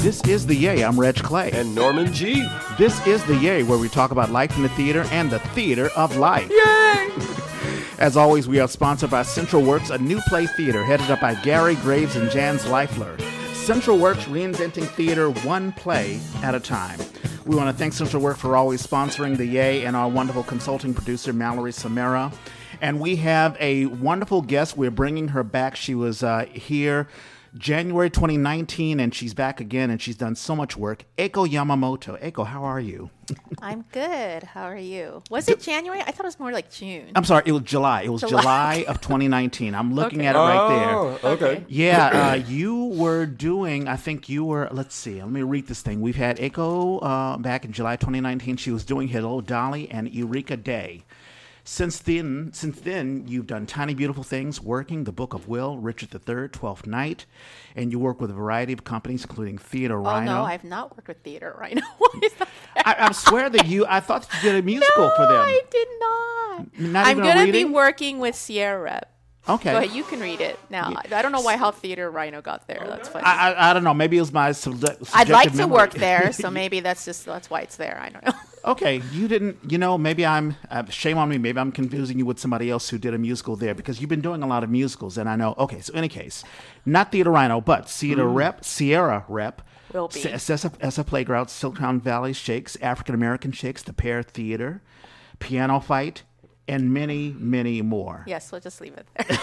This is The Yay. I'm Reg Clay. And Norman G. This is The Yay, where we talk about life in the theater and the theater of life. Yay! As always, we are sponsored by Central Works, a new play theater headed up by Gary Graves and Jan Zvaifler. Central Works reinventing theater one play at a time. We want to thank Central Work for always sponsoring the Yay and our wonderful consulting producer, Mallory Samara. And we have a wonderful guest. We're bringing her back. She was uh, here January 2019, and she's back again, and she's done so much work. Eiko Yamamoto. Eiko, how are you? I'm good. How are you? Was it January? I thought it was more like June. I'm sorry, it was July. It was July, July. of 2019. I'm looking Okay. at it right there. Oh, okay. Yeah, uh, you were doing, I think you were, let's see, let me read this thing. We've had Eiko uh, back in July 2019. She was doing Hello Dolly and Eureka Day. Since then, since then, you've done Tiny Beautiful Things, Working, The Book of Will, Richard III, Twelfth Night, and you work with a variety of companies, including Theater oh Rhino. no, I've not worked with theater right. What is that? I, I swear that you, I thought you did a musical no, for them. No, I did not. Not I'm gonna be working with Sierra Rep. Okay. Go ahead, you can read it now. I don't know why how theater Rhino got there. That's funny. I, I, I don't know. Maybe it was my I'd like subjective to work there, so maybe that's just that's why it's there. I don't know. Okay, you didn't. You know, maybe I'm. Uh, shame on me. Maybe I'm confusing you with somebody else who did a musical there because you've been doing a lot of musicals, and I know. Okay, so in any case, not Theater Rhino, but Theater Rep, Sierra Rep, Will be. SF Playground, Silicon Valley Shakes, African American Shakes, The Pear Theater, PianoFight, and many, many more. yes, we'll just leave it there.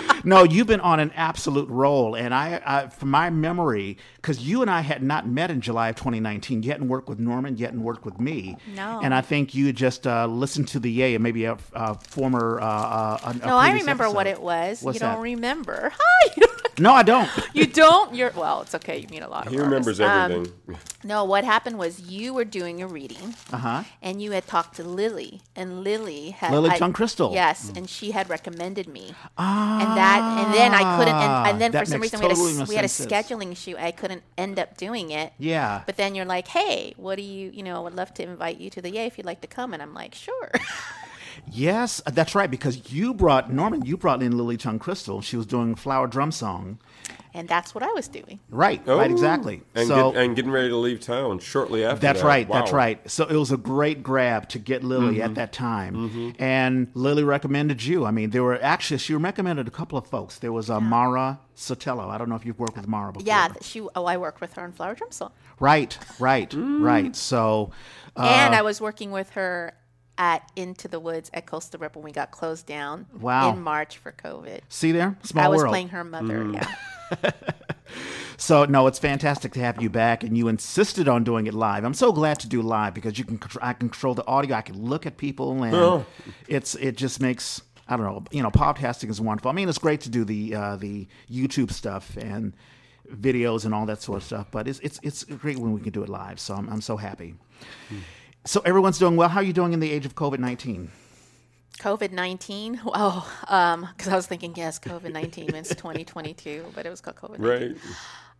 No, you've been on an absolute roll, and I, I from my memory, because you and I had not met in July of 2019. You hadn't worked with Norman, you hadn't worked with me. No. And I think you just uh, listened to the Yay, and maybe a, a former. Uh, uh, a, a no, I previous remember what it was. What's you don't remember. Hi. No, I don't. you don't. You're well. It's okay. You mean a lot. of He ours. remembers Um, everything. No, what happened was you were doing a reading, Uh-huh. and you had talked to Lily, and Lily had Lily had- Tung Crystal. Yes, and she had recommended me, Ah, and that, and then I couldn't, and, and then for some makes reason we had, a, we had a scheduling issue. I couldn't end up doing it. Yeah. But then you're like, hey, what do you, you know, I would love to invite you to the Yay if you'd like to come, and I'm like, sure. Yes, that's right. Because you brought Norman. You brought in Lily Tung Crystal. She was doing Flower Drum Song. and that's what I was doing. Right. Right. Oh. Exactly. And, so. get, and getting ready to leave town shortly after That's that. right. That's right. So it was a great grab to get Lily Mm-hmm. at that time, and Lily recommended you. I mean, there were actually she recommended a couple of folks. There was uh, Mara Sotelo. I don't know if you've worked with Mara before. Yeah, she. Oh, I worked with her on Flower Drum Song. Right. Right. Mm. Right. So. Uh, and I was working with her at Into the Woods at Coastal Rep when we got closed down Wow. in March for COVID. see there, small I was world. playing her mother. Mm. Yeah. So no, it's fantastic to have you back, and you insisted on doing it live. I'm so glad to do live because you can I control the audio. I can look at people, and Oh. it's it just makes I don't know. You know, podcasting is wonderful. I mean, it's great to do the uh, the YouTube stuff and videos and all that sort of stuff, but it's it's it's great when we can do it live. So I'm I'm so happy. So everyone's doing well. How are you doing in the age of COVID nineteen? COVID 19. Oh, because I was thinking, yes, COVID 19 means 2022, but it was called COVID 19. Right.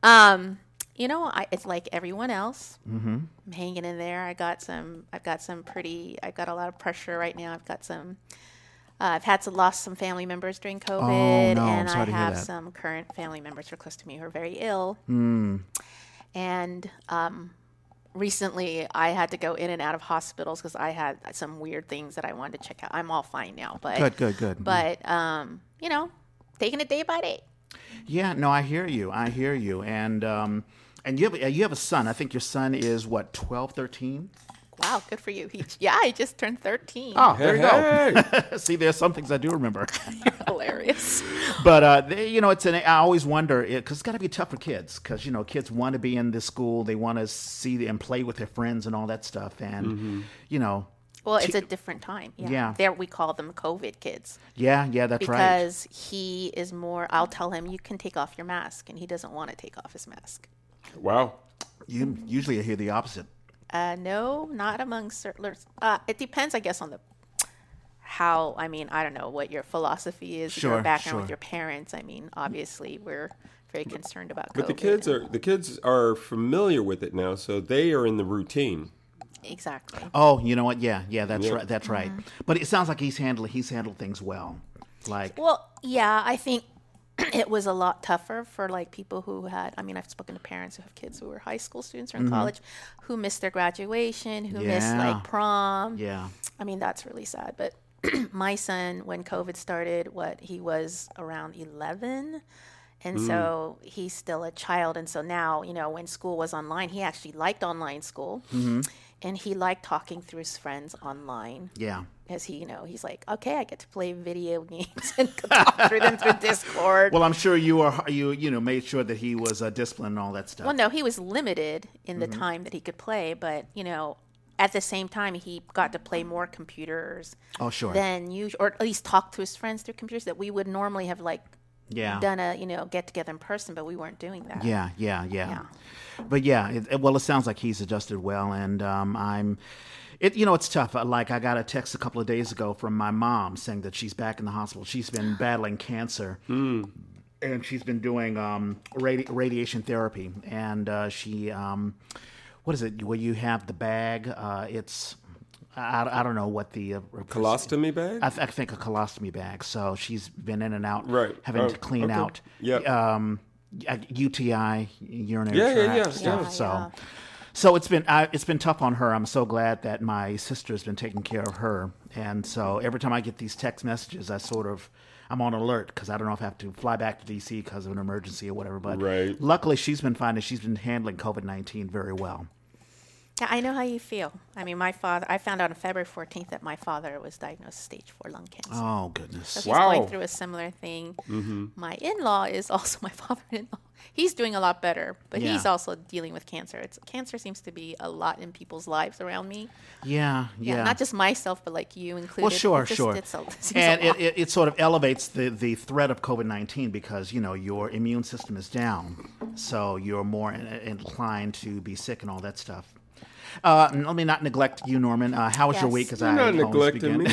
Um, you know, I, it's like everyone else. Mm-hmm. I'm hanging in there. I got some. I've got some pretty. I've got a lot of pressure right now. I've got some. Uh, I've had to lost some family members during COVID, Oh, no, I'm and sorry I to hear have that. some current family members who are close to me who are very ill. Hmm. And um, recently, I had to go in and out of hospitals because I had some weird things that I wanted to check out. I'm all fine now, but Good, good, good. But um, you know, taking it day by day. Yeah, no, I hear you. I hear you. And um, and you have uh, you have a son. I think your son is what 12, 13? Wow, good for you. He, yeah, he just turned 13. Oh, there you go. Hey. See, there's some things I do remember. Hilarious. but uh, they, you know, it's an. I always wonder because it's got to be tough for kids because you know kids want to be in this school, they want to see and play with their friends and all that stuff, and you know, Well, it's a different time. Yeah. Yeah. There we call them COVID kids yeah, yeah, that's right. because he is more. I'll tell him you can take off your mask, and he doesn't want to take off his mask. Wow. You usually I hear the opposite. Uh, no, not among certain. Uh, it depends, I guess, on the how. I mean, I don't know what your philosophy is, Sure, your background sure. with your parents. I mean, obviously, we're very concerned about. But the kids are the kids are familiar with it now, so they are in the routine. exactly. Oh, you know what? Yeah, yeah, that's Yeah. right. That's right. Mm-hmm. But it sounds like he's handled he's handled things well. Like Well, yeah, I think it was a lot tougher for like people who had i mean i've spoken to parents who have kids who were high school students or in college who missed their graduation who missed Mm-hmm. Like prom Yeah. i mean that's really sad but my son when covid started what he was around 11 and so he's still a child and so now you know when school was online he actually liked online school Mm-hmm. and he liked talking through his friends online Yeah. As he, you know, he's like, okay, I get to play video games and talk through them through Discord. Well, I'm sure you are you you know made sure that he was uh, disciplined and all that stuff. Well, no, he was limited in the Mm-hmm. time that he could play, but you know, at the same time, he got to play more computers oh, sure. than usual, or at least talk to his friends through computers that we would normally have like yeah. done a you know get together in person, but we weren't doing that. Yeah, yeah, yeah. Yeah. But yeah, it, it- well, it sounds like he's adjusted well, and um, I'm. It, you know, it's tough. Uh, Like I got a text a couple of days ago from my mom saying that she's back in the hospital. She's been battling cancer, and she's been doing um, radi- radiation therapy. And uh, she, um, what is it? Where you have the bag? Uh, it's I, I don't know what the uh, Colostomy bag? I, th- I think a colostomy bag. So she's been in and out, Right. having Oh, to clean okay. out. Yep. Um, UTI, urinary Yeah, yeah, yeah, stuff. yeah. So, Yeah. So it's been it's been tough on her. I'm so glad that my sister's been taking care of her. And so every time I get these text messages, I sort of I'm on alert because I don't know if I have to fly back to DC because of an emergency or whatever. But Right. luckily, she's been fine and she's been handling COVID 19 very well. Yeah, I know how you feel. I mean, my father. I found out on February 14th that my father was diagnosed with stage four lung cancer. Oh goodness. So he's Wow. going through a similar thing. Mm-hmm. My in-law is also my father-in-law. He's doing a lot better, but he's also dealing with cancer. It's cancer seems to be a lot in people's lives around me. Yeah, yeah. not just myself, but like you included. Well, sure, It just- sure. It's a, it and a lot. it, it, it sort of elevates the, the threat of COVID 19 because, you know, your immune system is down. So you're more in, inclined to be sick and all that stuff. Uh, let me not neglect you, Norman. Uh, how was your week? As You're I not neglecting me.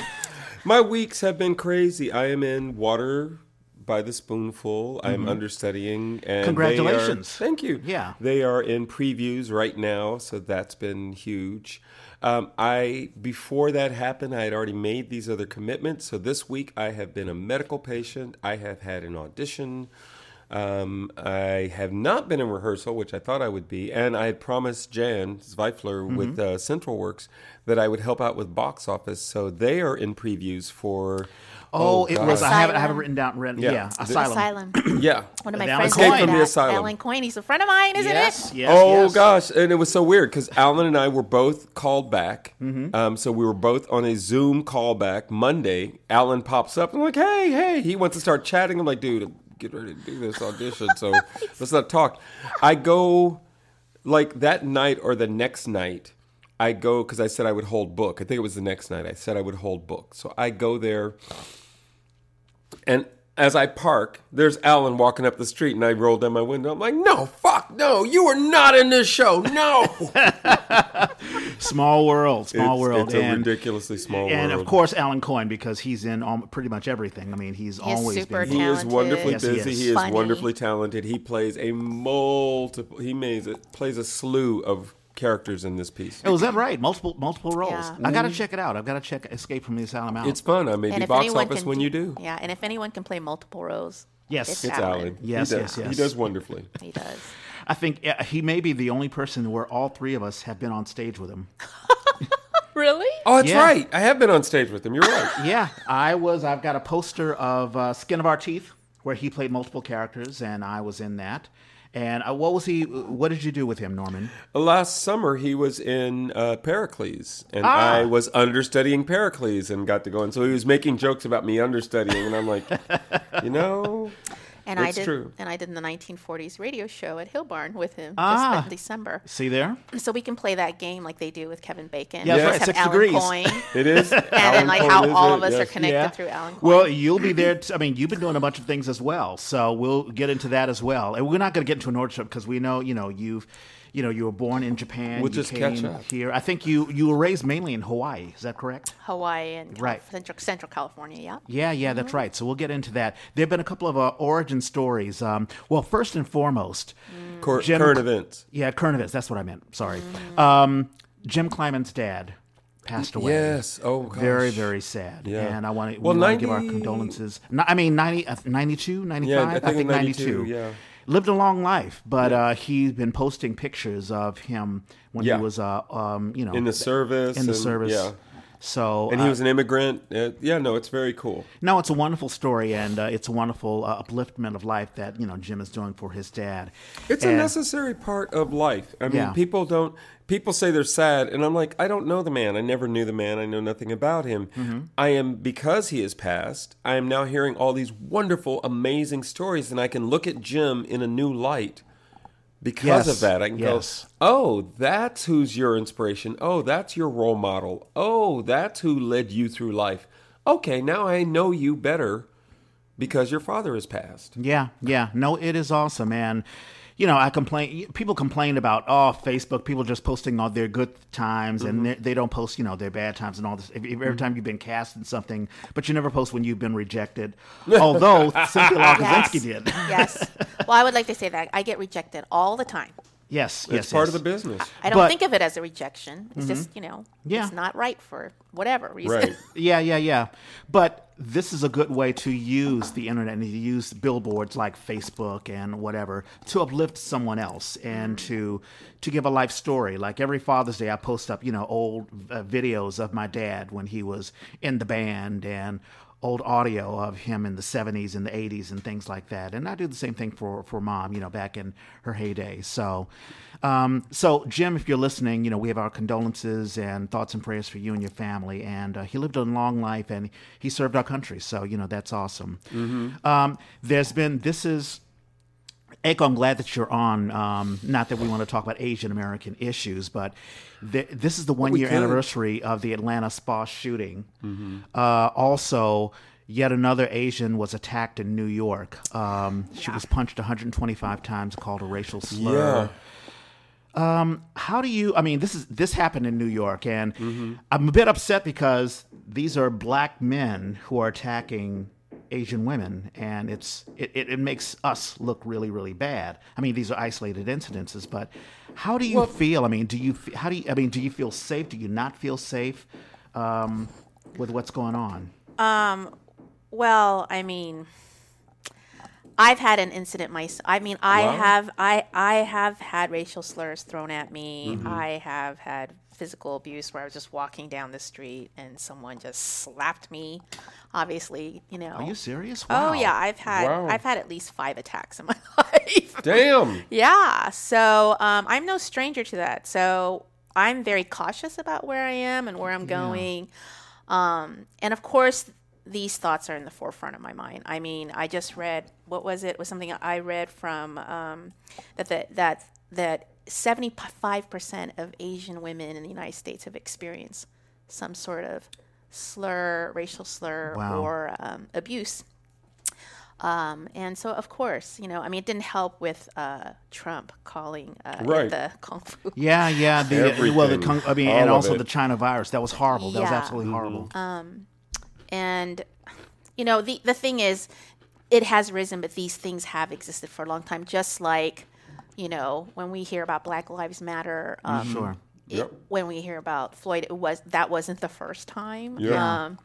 My weeks have been crazy. I am in water by the spoonful. I am understudying. And they are- Mm-hmm. Congratulations. thank you. Yeah. They are in previews right now, so that's been huge. Um, I before that happened, I had already made these other commitments. So this week, I have been a medical patient. I have had an audition. Um, I have not been in rehearsal, which I thought I would be, and I had promised Jan Zvaifler Mm-hmm. with uh, Central Works that I would help out with box office. So they are in previews for. Oh, it was. I have, it- I have it written down. Written, Yeah. yeah, The- Asylum. Asylum. yeah. One of my The friends Alan did Coyne. from the. Asylum. Alan Coyne. He's a friend of mine, isn't Yes, it? yes. oh yes. gosh, and it was so weird because Alan and I were both called back. Mm-hmm. Um, so we were both on a Zoom callback Monday. Alan pops up and I'm like, hey, hey. He wants to start chatting. I'm like, dude, get ready to do this audition. So let's not talk. I go like that night or the next night. I go because I said I would hold book. I think it was the next night. I said I would hold book. So I go there, and as I park, there's Alan walking up the street, and I roll down my window. I'm like, "No, fuck, no! You are not in this show, no!" Small world, small it's, world. It's a and, ridiculously small and world. of course, Alan Coyne because he's in all, pretty much everything. I mean, he's, always super been. he is wonderfully Yes, he busy. is. He is wonderfully talented. He plays a multiple. He plays a, plays a slew of characters in this piece. Oh, is that right? Multiple multiple roles. Yeah. I got to check it out. I've got to check Escape from the Asylum out. It's fun. I may And be box office can when you do. Yeah, and if anyone can play multiple roles, Yes. it's, It's Alan. Alan. Yes, he does. yes, yes. He does wonderfully. He does. I think uh, he may be the only person where all three of us have been on stage with him. Really? Oh, that's Yeah. right. I have been on stage with him. You're right. Yeah, I was. I've got a poster of uh, Skin of Our Teeth where he played multiple characters, and I was in that. And uh, what was he? What did you do with him, Norman? Last summer, he was in uh, Pericles, and Ah. I was understudying Pericles and got to go. And so he was making jokes about me understudying, and I'm like, you know, And I did. true. And I did the 1940s radio show at Hillbarn with him Ah. just in December. See there? So we can play that game like they do with Kevin Bacon. Yeah, We that's just right, have Six Alan Degrees. Coyne, it is. and then like how all of us are connected Yeah. through Alan Coyne. Well, you'll be there. T- I mean, you've been doing a bunch of things as well, so we'll get into that as well. And we're not going to get into an order because we know, you know, you've, you know, you were born in Japan. We'll you just catch came up. here. I think you you were raised mainly in Hawaii. Is that correct? Hawaii and Right. Central, Central California. Yeah. Yeah, yeah, that's right. So we'll get into that. There have been a couple of uh, origin stories. Um, well, first and foremost, Cor- Jim- current events. yeah, current events. That's what I meant. Sorry. Um, Jim Kleinmann's dad passed away. Yes. Oh, gosh. Very, very sad. Yeah. And I want to, Well, we want to give our condolences. No, I mean, 90, uh, 92, 95? Yeah, I think 92, yeah. Lived a long life, but uh, he's been posting pictures of him when Yeah. he was, uh, um, you know, In the service. in the and- service. Yeah. So, And he uh, was an immigrant. Uh, yeah, no, it's very cool. no, it's a wonderful story, and uh, it's a wonderful uh, upliftment of life that you know Jim is doing for his dad. It's a necessary part of life. I mean, Yeah. people don't. People say they're sad, and I'm like, I don't know the man. I never knew the man. I know nothing about him. Mm-hmm. I am because he has passed. I am now hearing all these wonderful, amazing stories, and I can look at Jim in a new light because Yes, of that. I can yes. go, oh, that's who's your inspiration. Oh, that's your role model. Oh, that's who led you through life. Okay, now I know you better because your father has passed. Yeah, yeah. No, it is awesome. And, you know, I complain, people complain about, oh, Facebook, people just posting all their good times and mm-hmm. they, don't post, you know, their bad times and all this. If, if every mm-hmm. time you've been cast in something, but you never post when you've been rejected. Although Cynthia Logozensky did. yes. Well, I would like to say that I get rejected all the time. Yes, yes. It's part yes. of the business. I don't But- think of it as a rejection. It's just, you know, Yeah. it's not right for whatever reason. Right. Yeah, yeah, yeah. But this is a good way to use the internet and to use billboards like Facebook and whatever to uplift someone else and to to give a life story. Like every Father's Day, I post up you know old uh, videos of my dad when he was in the band and old audio of him in the 70s and the 80s and things like that. And i do the same thing for for mom you know back in her heyday. So um, so jim if you're listening you know we have our condolences and thoughts and prayers for you and your family. And uh, he lived a long life and he served our country. So you know that's awesome. Um, there's been this is Eiko, I'm glad that you're on. Um, not that we want to talk about Asian American issues, but th- this is the one year could. anniversary of the Atlanta spa shooting. Uh, also, yet another Asian was attacked in New York. Um, she was punched 125 times, called a racial slur. Yeah. How do you? I mean, this is this happened in New York, and I'm a bit upset because these are black men who are attacking Asian women, and it's it, it, it makes us look really really bad. I mean, these are isolated incidences, but how do you feel? I mean, do you how do you? I mean, do you feel safe? Do you not feel safe um, with what's going on? Um, Well, I mean, I've had an incident myself. I mean, I Wow. have I I have had racial slurs thrown at me. Mm-hmm. I have had physical abuse where I was just walking down the street and someone just slapped me. Obviously, you know. Are you serious? Oh yeah, I've had Wow. I've had at least five attacks in my life. Damn. Yeah, so um, I'm no stranger to that. So I'm very cautious about where I am and where I'm going. Um, and of course, these thoughts are in the forefront of my mind. I mean, I just read what was it? it was something I read from um, that the, that that 75 percent of Asian women in the United States have experienced some sort of slur, racial slur, Wow. or um, abuse. Um, and so, of course, you know, I mean, it didn't help with uh, Trump calling uh, Right. the kung fu. Yeah, yeah. The, well, the Kung- I mean, All and also it. the China virus. That was horrible. That was absolutely horrible. And you know, the the thing is, it has risen, but these things have existed for a long time. Just like, you know, when we hear about Black Lives Matter, um, sure. it- Yep. when we hear about Floyd, it was that wasn't the first time. Yeah. Um,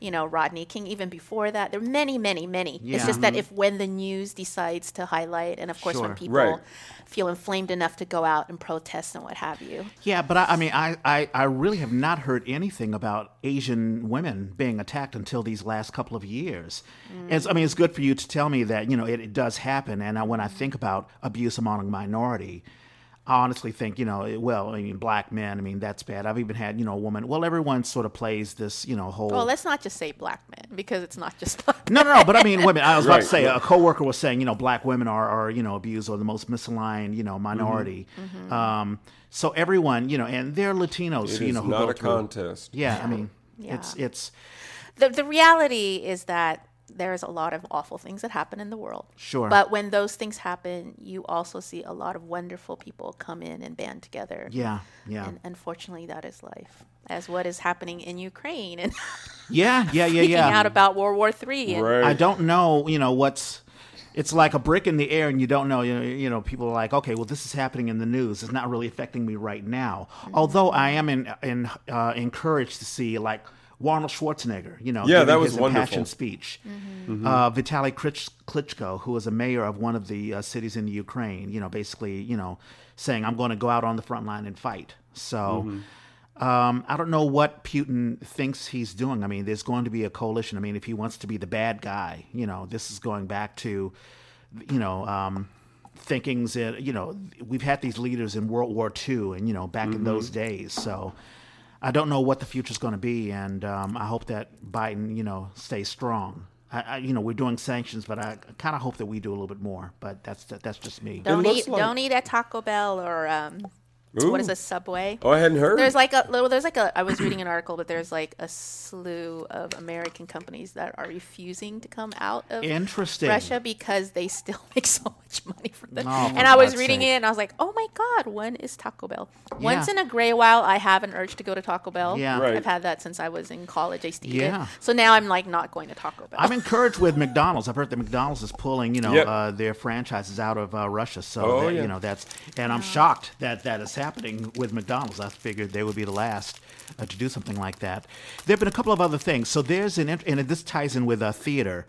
you know, Rodney King, even before that, there are many, many, many. Yeah. It's just that mm-hmm. if when the news decides to highlight, and of course Sure. when people Right. feel inflamed enough to go out and protest and what have you. Yeah, but I, I mean, I, I, I really have not heard anything about Asian women being attacked until these last couple of years. Mm. It's, I mean, it's good for you to tell me that you know it, it does happen. And I, when I think mm. about abuse among a minority, I honestly think you know, well, I mean, black men. I mean, that's bad. I've even had you know a woman. Well, everyone sort of plays this you know whole. Well, let's not just say black men because it's not just black. No, no, no. But I mean, women. I was about to say right. a coworker was saying, you know, black women are, are you know abused or the most misaligned, you know, minority. Mm-hmm. Um, so everyone, you know, and they're Latinos, It you is know, who not go a through. contest. Yeah, I mean, Yeah. it's it's the, the reality is that there's a lot of awful things that happen in the world. Sure. But when those things happen, you also see a lot of wonderful people come in and band together. yeah, yeah, And unfortunately, that is life, as what is happening in Ukraine and yeah, yeah, yeah, speaking yeah. out about World War Three. Right. I don't know, you know, what's it's like a brick in the air and you don't know you know, you know people are like okay well this is happening in the news it's not really affecting me right now although i am in, in uh, encouraged to see like Arnold Schwarzenegger, you know, Yeah, giving that was his wonderful. impassioned speech. Uh, Vitaly Klitsch- Klitschko, who was a mayor of one of the uh, cities in Ukraine, you know, basically, you know, saying, "I'm going to go out on the front line and fight." So, um, I don't know what Putin thinks he's doing. I mean, there's going to be a coalition. I mean, if he wants to be the bad guy, you know, this is going back to, you know, um, thinkings that you know we've had these leaders in World War II, and you know, back in those days. So, I don't know what the future is going to be, and um, I hope that Biden, you know, stays strong. I, I, you know, we're doing sanctions, but I kind of hope that we do a little bit more. But that's that's just me. Don't eat like- don't eat at Taco Bell or um, what is a Subway. Oh, I hadn't heard. There's like a little. There's like a. I was reading an article, but there's like a slew of American companies that are refusing to come out of Interesting. Russia because they still make so much money from them. Oh, and I was reading sake. it, and I was like, oh my god, when is Taco Bell? Once in a gray while, I have an urge to go to Taco Bell. Yeah. Right. I've had that since I was in college. I used to eat Yeah. it. So now I'm like not going to Taco Bell. I'm encouraged with McDonald's. I've heard that McDonald's is pulling, you know, Yep. uh, their franchises out of uh, Russia. So, Oh, that, yeah. you know, that's and I'm shocked that that is happening with McDonald's. I figured they would be the last uh, to do something like that. There have been a couple of other things. So there's an and this ties in with uh, theater.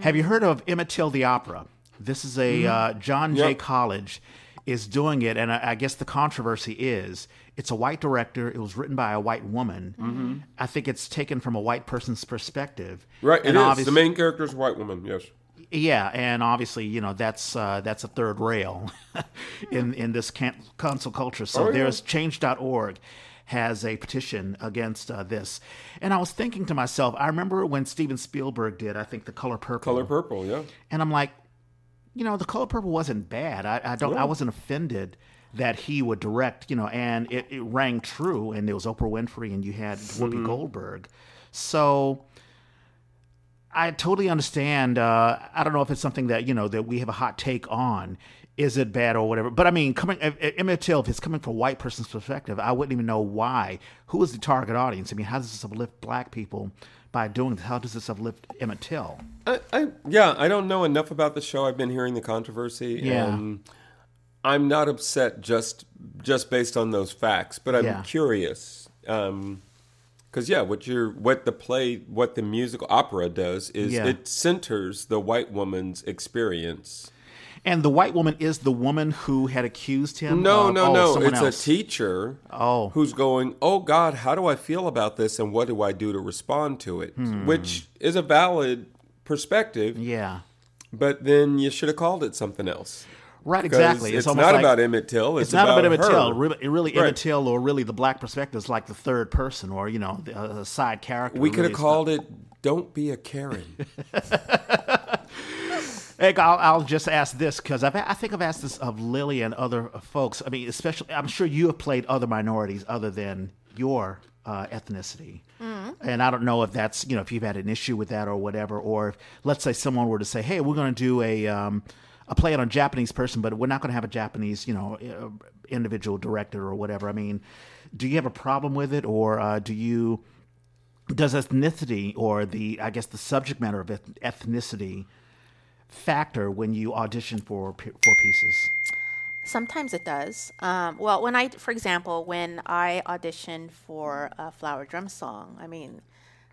Have you heard of Emmett Till the opera? This is a uh, John Jay Yep. College is doing it, and I, I guess the controversy is it's a white director. It was written by a white woman. I think it's taken from a white person's perspective. right. It And is. obvious- The main character is a white woman. Yes. Yeah, and obviously, you know, that's uh, that's a third rail in in this can- cancel culture. So Oh, yeah. there's change.org has a petition against uh, this. And I was thinking to myself, I remember when Steven Spielberg did, I think, The Color Purple. Color purple. Yeah. And I'm like, you know, The Color Purple wasn't bad. I, I don't I wasn't offended that he would direct, you know, and it, it rang true and there was Oprah Winfrey and you had Whoopi Goldberg. So I totally understand. Uh, I don't know if it's something that you know that we have a hot take on. Is it bad or whatever? But I mean, coming if- if Emmett Till, if it's coming from a white person's perspective, I wouldn't even know why. Who is the target audience? I mean, how does this uplift black people by doing this? How does this uplift Emmett Till? I, I yeah, I don't know enough about the show. I've been hearing the controversy, Yeah. I'm not upset just just based on those facts, but I'm Yeah. curious. Um, because yeah, what you're what the play, what the musical opera does is Yeah. it centers the white woman's experience. And the white woman is the woman who had accused him. No, of- no, oh, no. It's else. a teacher Oh. who's going, Oh God, how do I feel about this and what do I do to respond to it? Which is a valid perspective, Hmm. Yeah. but then you should have called it something else. Right, 'Cause exactly. It's, almost not like- about Emmett Till. It's, It's, not about Emmett her. Till. Really, really Right. Emmett Till, or really the black perspective is like the third person, or you know, the, a side character. We could Really, have it's called it "Don't Be a Karen." Hey, I'll, I'll just ask this because I think I've asked this of Lily and other folks. I mean, especially, I'm sure you have played other minorities other than your uh, ethnicity. And I don't know if that's, you know, if you've had an issue with that or whatever, or if, let's say someone were to say, hey, we're going to do a, um, a play on a Japanese person, but we're not going to have a Japanese, you know, uh, individual director or whatever. I mean, do you have a problem with it or uh, do you, does ethnicity or the, I guess, the subject matter of ethnicity factor when you audition for for pieces. Sometimes it does. Um, well, when I, for example, when I auditioned for a flower drum song, I mean,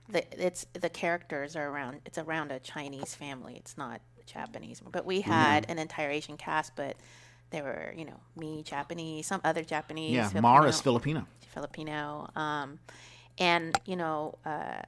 the it's the characters are around. It's around a Chinese family. It's not Japanese. But we had an entire Asian cast, but there were, you know, me Japanese, some other Japanese. Yeah, Filipino- Mara's Filipino. Filipino. Um, and, you know, uh,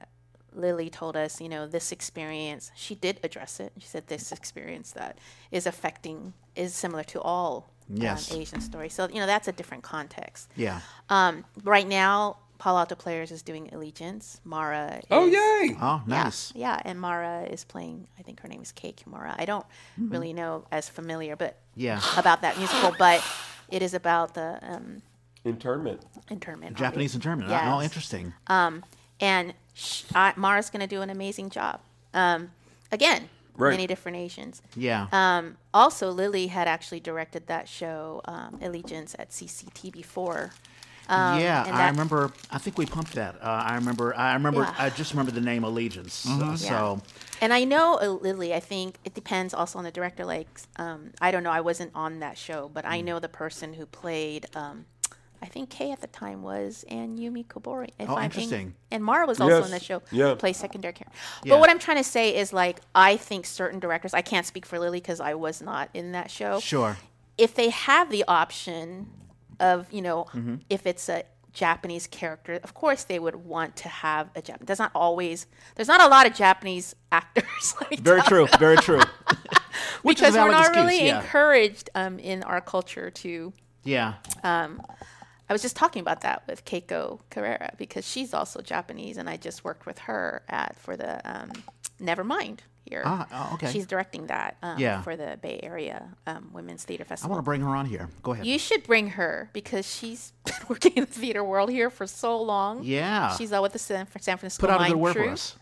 Lily told us, you know, this experience, she did address it. She said this experience that is affecting, is similar to all Yes. um, Asian stories. So, you know, that's a different context. Yeah. Um, right now, Palo Alto Players is doing Allegiance. Mara oh yay! Oh, nice. Yeah, and Mara is playing. I think her name is Kei Kimura. I don't really know as familiar, but Mm-hmm. Yeah. about that musical. But it is about the um, Internment. internment. Japanese internment. Yes. Oh, interesting. Um, and sh- I, Mara's going to do an amazing job. Um, again, Right. many different Asians. yeah. Um, also, Lily had actually directed that show, um, Allegiance, at CCT before. Um, yeah, and I that- remember. I think we pumped that. Uh, I remember. I remember. Yeah. I just remember the name Allegiance. Mm-hmm. So And I know uh, Lily. I think it depends also on the director. Like, um, I don't know. I wasn't on that show, but Mm. I know the person who played. Um, I think Kay at the time was Anne Yumi Kobori. If Oh, I'm interesting. being- and Mara was also Yes. in the show. Yeah. Play secondary character. Yeah. But what I'm trying to say is like I think certain directors. I can't speak for Lily because I was not in that show. sure. If they have the option of you know Mm-hmm. if it's a Japanese character, of course they would want to have a Japanese. There's not always. There's not a lot of Japanese actors. Like Very true. Very true. Which is because we're not excuse, really yeah. encouraged um, in our culture to. Yeah. Um, I was just talking about that with Keiko Carrera because she's also Japanese, and I just worked with her at for the um, Nevermind here. Ah, oh, okay. She's directing that um, Yeah. for the Bay Area um, Women's Theater Festival. I want to bring her on here. Go ahead. You should bring her because she's been working in the theater world here for so long. Yeah. She's uh, with the San, San Francisco Put out a Mime good word for us.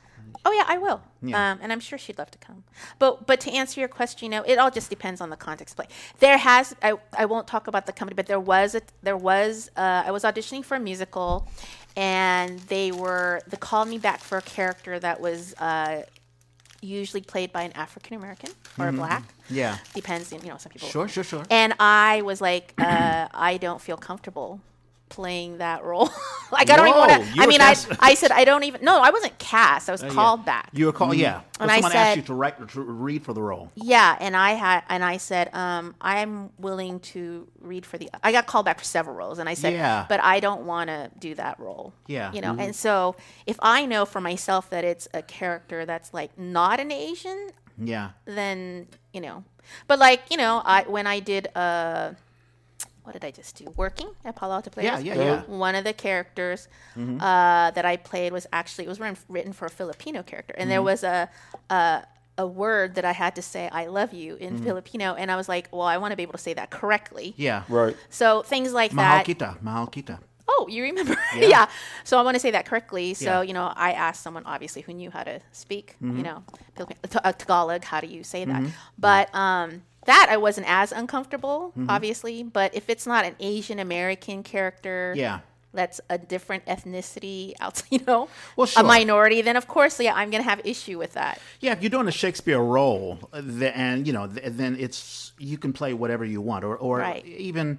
Oh yeah, I will. Yeah. Um, and I'm sure she'd love to come. But but to answer your question, you know, it all just depends on the context play. There has I, I won't talk about the company, but there was a there was uh, I was auditioning for a musical, and they were they called me back for a character that was uh, usually played by an African American or a black. Yeah. Depends, you know, some people. Sure, sure, sure. And I was like, uh, I don't feel comfortable playing that role. like I don't even want to. I mean, I, cast- I said I don't even. No, I wasn't cast. I was Uh, yeah. called back. You were called, yeah. And Or I someone asked said- you to write, to read for the role. Yeah, and I had, and I said, um, I'm willing to read for the. I got called back for several roles, and I said, Yeah. but I don't want to do that role. Yeah. you know. And so, if I know for myself that it's a character that's like not an Asian, Yeah. then you know. But like you know, I when I did uh, what did I just do? Working at Palo Alto Players. Yeah, yeah, yeah. One of the characters Mm-hmm. uh, that I played was actually it was written, written for a Filipino character, and there Mm-hmm. was a, a a word that I had to say "I love you" in Filipino, and I was like, well, I want to be able to say that correctly. Mm-hmm. Yeah. Right. So things like Mahal that. kita. Mahal kita. Oh, you remember? Yeah. So I want to say that correctly. So Yeah. you know, I asked someone obviously who knew how to speak. Mm-hmm. You know, Philippi- uh, Tagalog. How do you say that? But um, that I wasn't as uncomfortable, Mm-hmm. obviously. But if it's not an Asian American character, Yeah. that's a different ethnicity outside, you know, Well, a minority, then of course, yeah, I'm gonna have issue with that. Yeah, if you're doing a Shakespeare role, uh, the, and you know, then it's you can play whatever you want, or or Right. even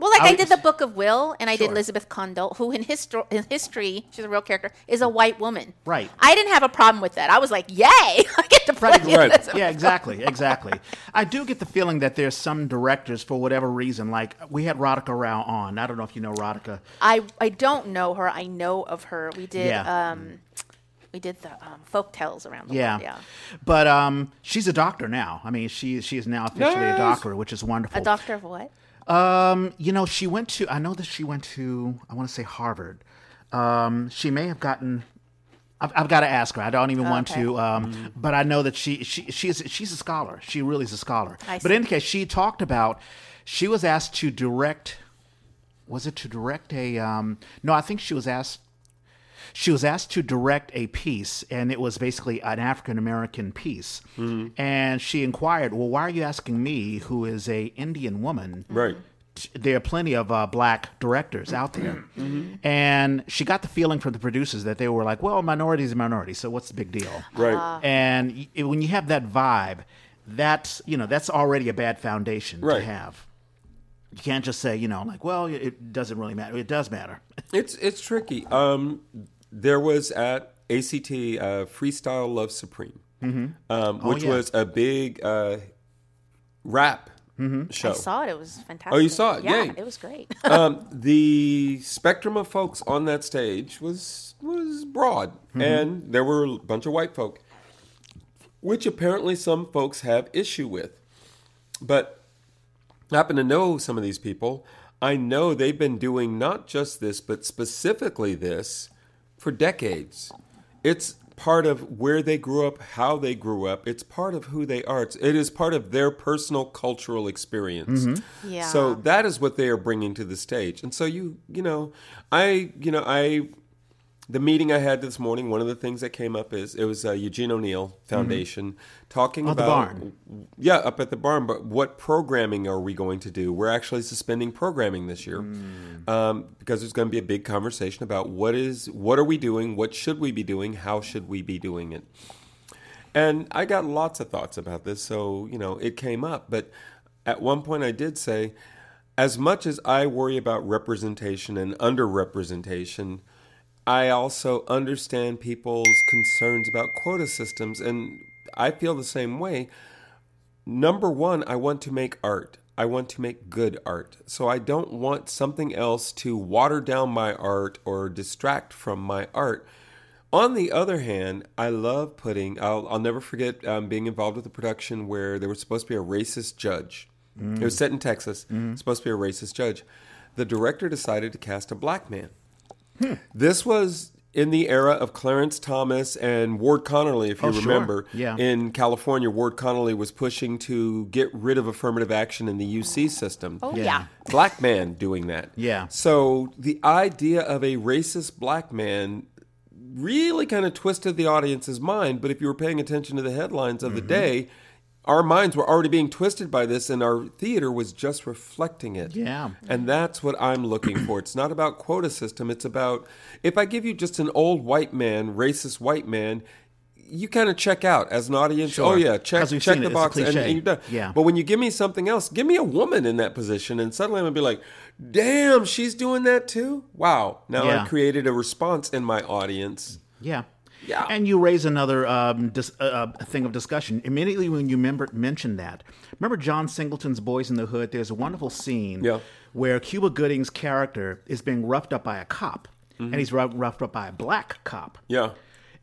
Well, like I I, did the Book of Will, and I did Elizabeth Condell, who in, histo- in history, she's a real character, is a white woman. Right. I didn't have a problem with that. I was like, yay, I get to play Right, right. Yeah, exactly, exactly. I do get the feeling that there's some directors, for whatever reason, like we had Radhika Rao on. I don't know if you know Radhika. I I don't know her. I know of her. We did Yeah. um, we did the um, folk tales around the Yeah, world. Yeah, but um, she's a doctor now. I mean, she she is now officially a doctor, which is wonderful. a doctor of what? Um, you know, she went to. I know that she went to. I want to say Harvard. Um, she may have gotten. I've, I've got to ask her. I don't even want Okay. to. Um, but I know that she she she's she's a scholar. She really is a scholar. I But see. in any case, she talked about. She was asked to direct. Was it to direct a? Um, no, I think she was asked. She was asked to direct a piece, and it was basically an African American piece. And she inquired, "Well, why are you asking me, who is a Indian woman?" Right. there are plenty of uh, black directors out there. And she got the feeling from the producers that they were like, well, minorities are minorities, so what's the big deal? Right. And y- when you have that vibe, that's, you know, that's already a bad foundation to have. You can't just say, you know, like, well, it doesn't really matter. It does matter. It's it's tricky. Um, there was at ACT uh, Freestyle Love Supreme, um, which yeah. was a big uh, rap show. I saw it. It was fantastic. Oh, you saw it? Yeah, Yay. it was great. um, the spectrum of folks on that stage was was broad, and there were a bunch of white folk, which apparently some folks have issue with. But I happen to know some of these people. I know they've been doing not just this, but specifically this for decades. It's part of where they grew up, how they grew up. It's part of who they are. It's, it is part of their personal cultural experience. Mm-hmm. Yeah. So that is what they are bringing to the stage. And so you, you know, I, you know, I the meeting I had this morning, one of the things that came up is it was uh, Eugene O'Neill Foundation talking Oh, the about barn. yeah, up at the barn. But what programming are we going to do? We're actually suspending programming this year um, because there's going to be a big conversation about what is what are we doing, what should we be doing, how should we be doing it. And I got lots of thoughts about this, so you know it came up. But at one point, I did say, as much as I worry about representation and underrepresentation, I also understand people's concerns about quota systems, and I feel the same way. Number one, I want to make art. I want to make good art. So I don't want something else to water down my art or distract from my art. On the other hand, I love putting, I'll, I'll never forget um, being involved with a production where there was supposed to be a racist judge. It was set in Texas, supposed to be a racist judge. The director decided to cast a black man. This was in the era of Clarence Thomas and Ward Connerly, if you Oh, sure. remember. Yeah. In California, Ward Connerly was pushing to get rid of affirmative action in the UC system. Oh Yeah. yeah. Black man doing that. Yeah. So the idea of a racist black man really kind of twisted the audience's mind. But if you were paying attention to the headlines of the mm-hmm. day, our minds were already being twisted by this, and our theater was just reflecting it. Yeah. And that's what I'm looking for. It's not about quota system. It's about if I give you just an old white man, racist white man, you kind of check out as an audience. Oh, sure. Oh yeah, check check the it. Box, and, and you're done. Yeah. But when you give me something else, give me a woman in that position, and suddenly I'm gonna be like, "Damn, she's doing that too." Wow! Now Yeah. I created a response in my audience. Yeah. Yeah. And you raise another um, dis- uh, uh, thing of discussion. Immediately when you remember, mentioned that, remember John Singleton's Boys in the Hood? There's a wonderful scene Yeah. where Cuba Gooding's character is being roughed up by a cop, and he's rough- roughed up by a black cop. Yeah,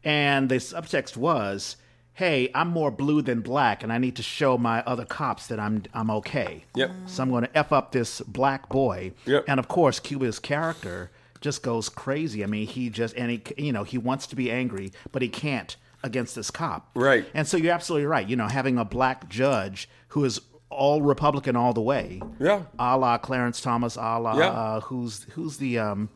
And the subtext was, "Hey, I'm more blue than black, and I need to show my other cops that I'm I'm okay. Yep. So I'm going to f up this black boy." Yep. And of course, Cuba's character just goes crazy. I mean, he just and he you know he wants to be angry, but he can't against this cop. Right. And so you're absolutely right. You know, having a black judge who is all Republican all the way. Yeah. A la Clarence Thomas. A la Yeah. uh, who's who's the um.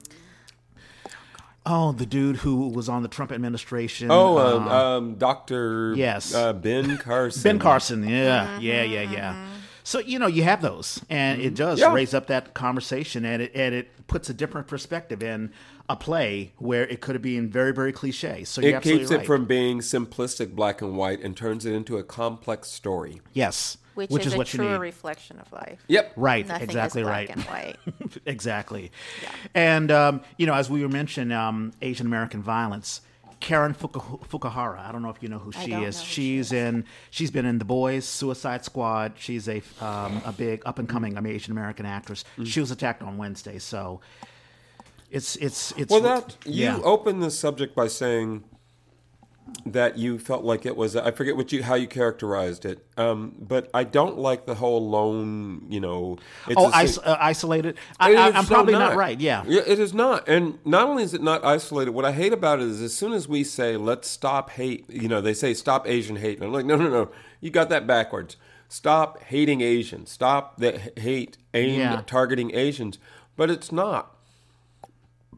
Oh, the dude who was on the Trump administration. Oh, uh, um, um, Doctor. yes. uh, Ben Carson. Ben Carson. Yeah, yeah, yeah, yeah. So you know you have those, and it does Yeah. raise up that conversation, and it and it puts a different perspective in a play where it could have been very very cliche. So you're It absolutely keeps right. it from being simplistic black and white and turns it into a complex story. yes, Which, which is, is, a what you need. reflection of life. Yep. Right, Nothing exactly is right. and white. exactly. And um, you know, as we were mentioning, um, Asian American violence. Karen Fuku- Fukuhara. I don't know if you know who she is. know who she she's in. She's been in The Boys, Suicide Squad. She's a um, a big up and coming I mean, Asian American actress. Mm. She was attacked on Wednesday, so it's it's it's. Well, that you yeah. opened the subject by saying that you felt like it was. I forget what you how you characterized it, um, but I don't like the whole lone. You know, it's oh, a is, uh, isolated. I, It I, is I'm so probably not. right. Yeah. Yeah, it is not. And not only is it not isolated, what I hate about it is as soon as we say, let's stop hate, you know, they say stop Asian hate. And I'm like, no, no, no. You got that backwards. Stop hating Asians. Stop the hate aimed Yeah. targeting Asians. But it's not.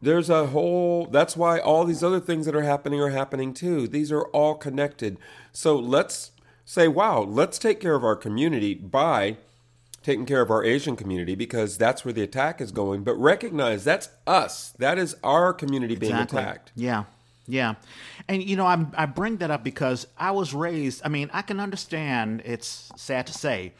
There's a whole, that's why all these other things that are happening are happening too. These are all connected. So let's say, wow, let's take care of our community by taking care of our Asian community because that's where the attack is going. But recognize that's us. That is our community being Exactly. attacked. Yeah. Yeah. And, you know, I'm, I bring that up because I was raised, I mean, I can understand, it's sad to say,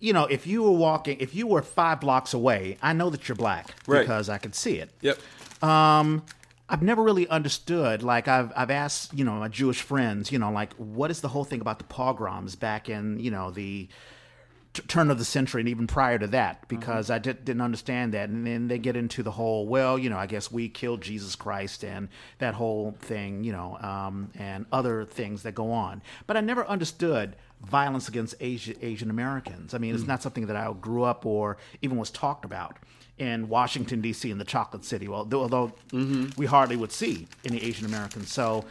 you know, if you were walking, if you were five blocks away, I know that you're black Right. because I could see it. Yep. Um, I've never really understood. Like I've I've asked you know my Jewish friends, you know, like what is the whole thing about the pogroms back in you know the t- turn of the century and even prior to that mm-hmm. because I did, didn't understand that. And then they get into the whole well, you know, I guess we killed Jesus Christ and that whole thing, you know, um, and other things that go on. But I never understood violence against Asia, Asian Americans. I mean, it's mm. not something that I grew up or even was talked about in Washington D.C. in the Chocolate City. Well, though- although mm-hmm. we hardly would see any Asian Americans. So,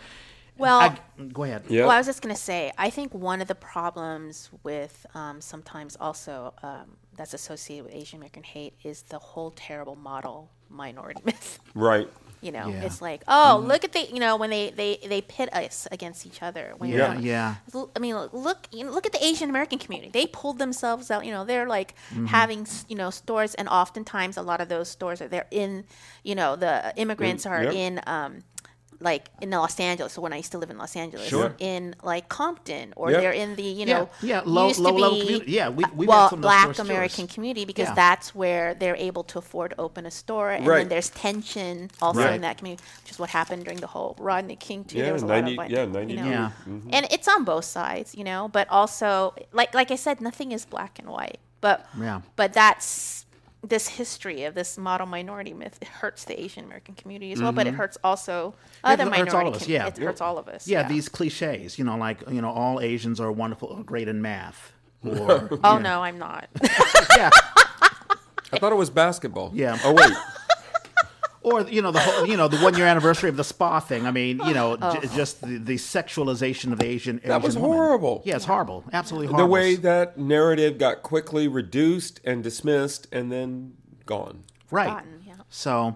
Well, I, go ahead. Yeah. Well, I was just going to say, I think one of the problems with um, sometimes also um, that's associated with Asian American hate is the whole terrible model minority myth. Right. You know, Yeah. it's like, oh, look at the, you know, when they they they pit us against each other. When Yeah, you know, yeah. I mean, look, you know, look at the Asian American community. They pulled themselves out. You know, they're like Mm-hmm. having, you know, stores, and oftentimes a lot of those stores are they're in, you know, the immigrants In- are yep. in, um, like in Los Angeles. So when I used to live in Los Angeles, Sure. in like Compton, or Yep. they're in the, you know, yeah, low- used to low-level be- community. Yeah, we- we've well, some of those Black American stores. community because Yeah. that's where they're able to afford to open a store, and Right. then there's tension also Right. in that community, which is what happened during the whole Rodney King too. Yeah, there was a 90 lot of like, yeah, you 90 know, Yeah. Mm-hmm. and it's on both sides, you know. But also, like like I said, nothing is black and white. But Yeah. but that's this history of this model minority myth. It hurts the Asian American community as well, but it hurts also other Mm-hmm. it hurts minority. all of us, com- yeah. it hurts all of us. Yeah, these cliches, you know, like you know, all Asians are wonderful, or great in math, or Oh no, I'm not. yeah, I thought it was basketball. Yeah. Oh wait. or you know the whole, you know the one year anniversary of the spa thing. I mean, you know, Oh. j- just the, the sexualization of the Asian. That was woman. horrible. Yeah, it's horrible, absolutely horrible. the way that narrative got quickly reduced and dismissed and then gone. right. Forgotten, yeah. So,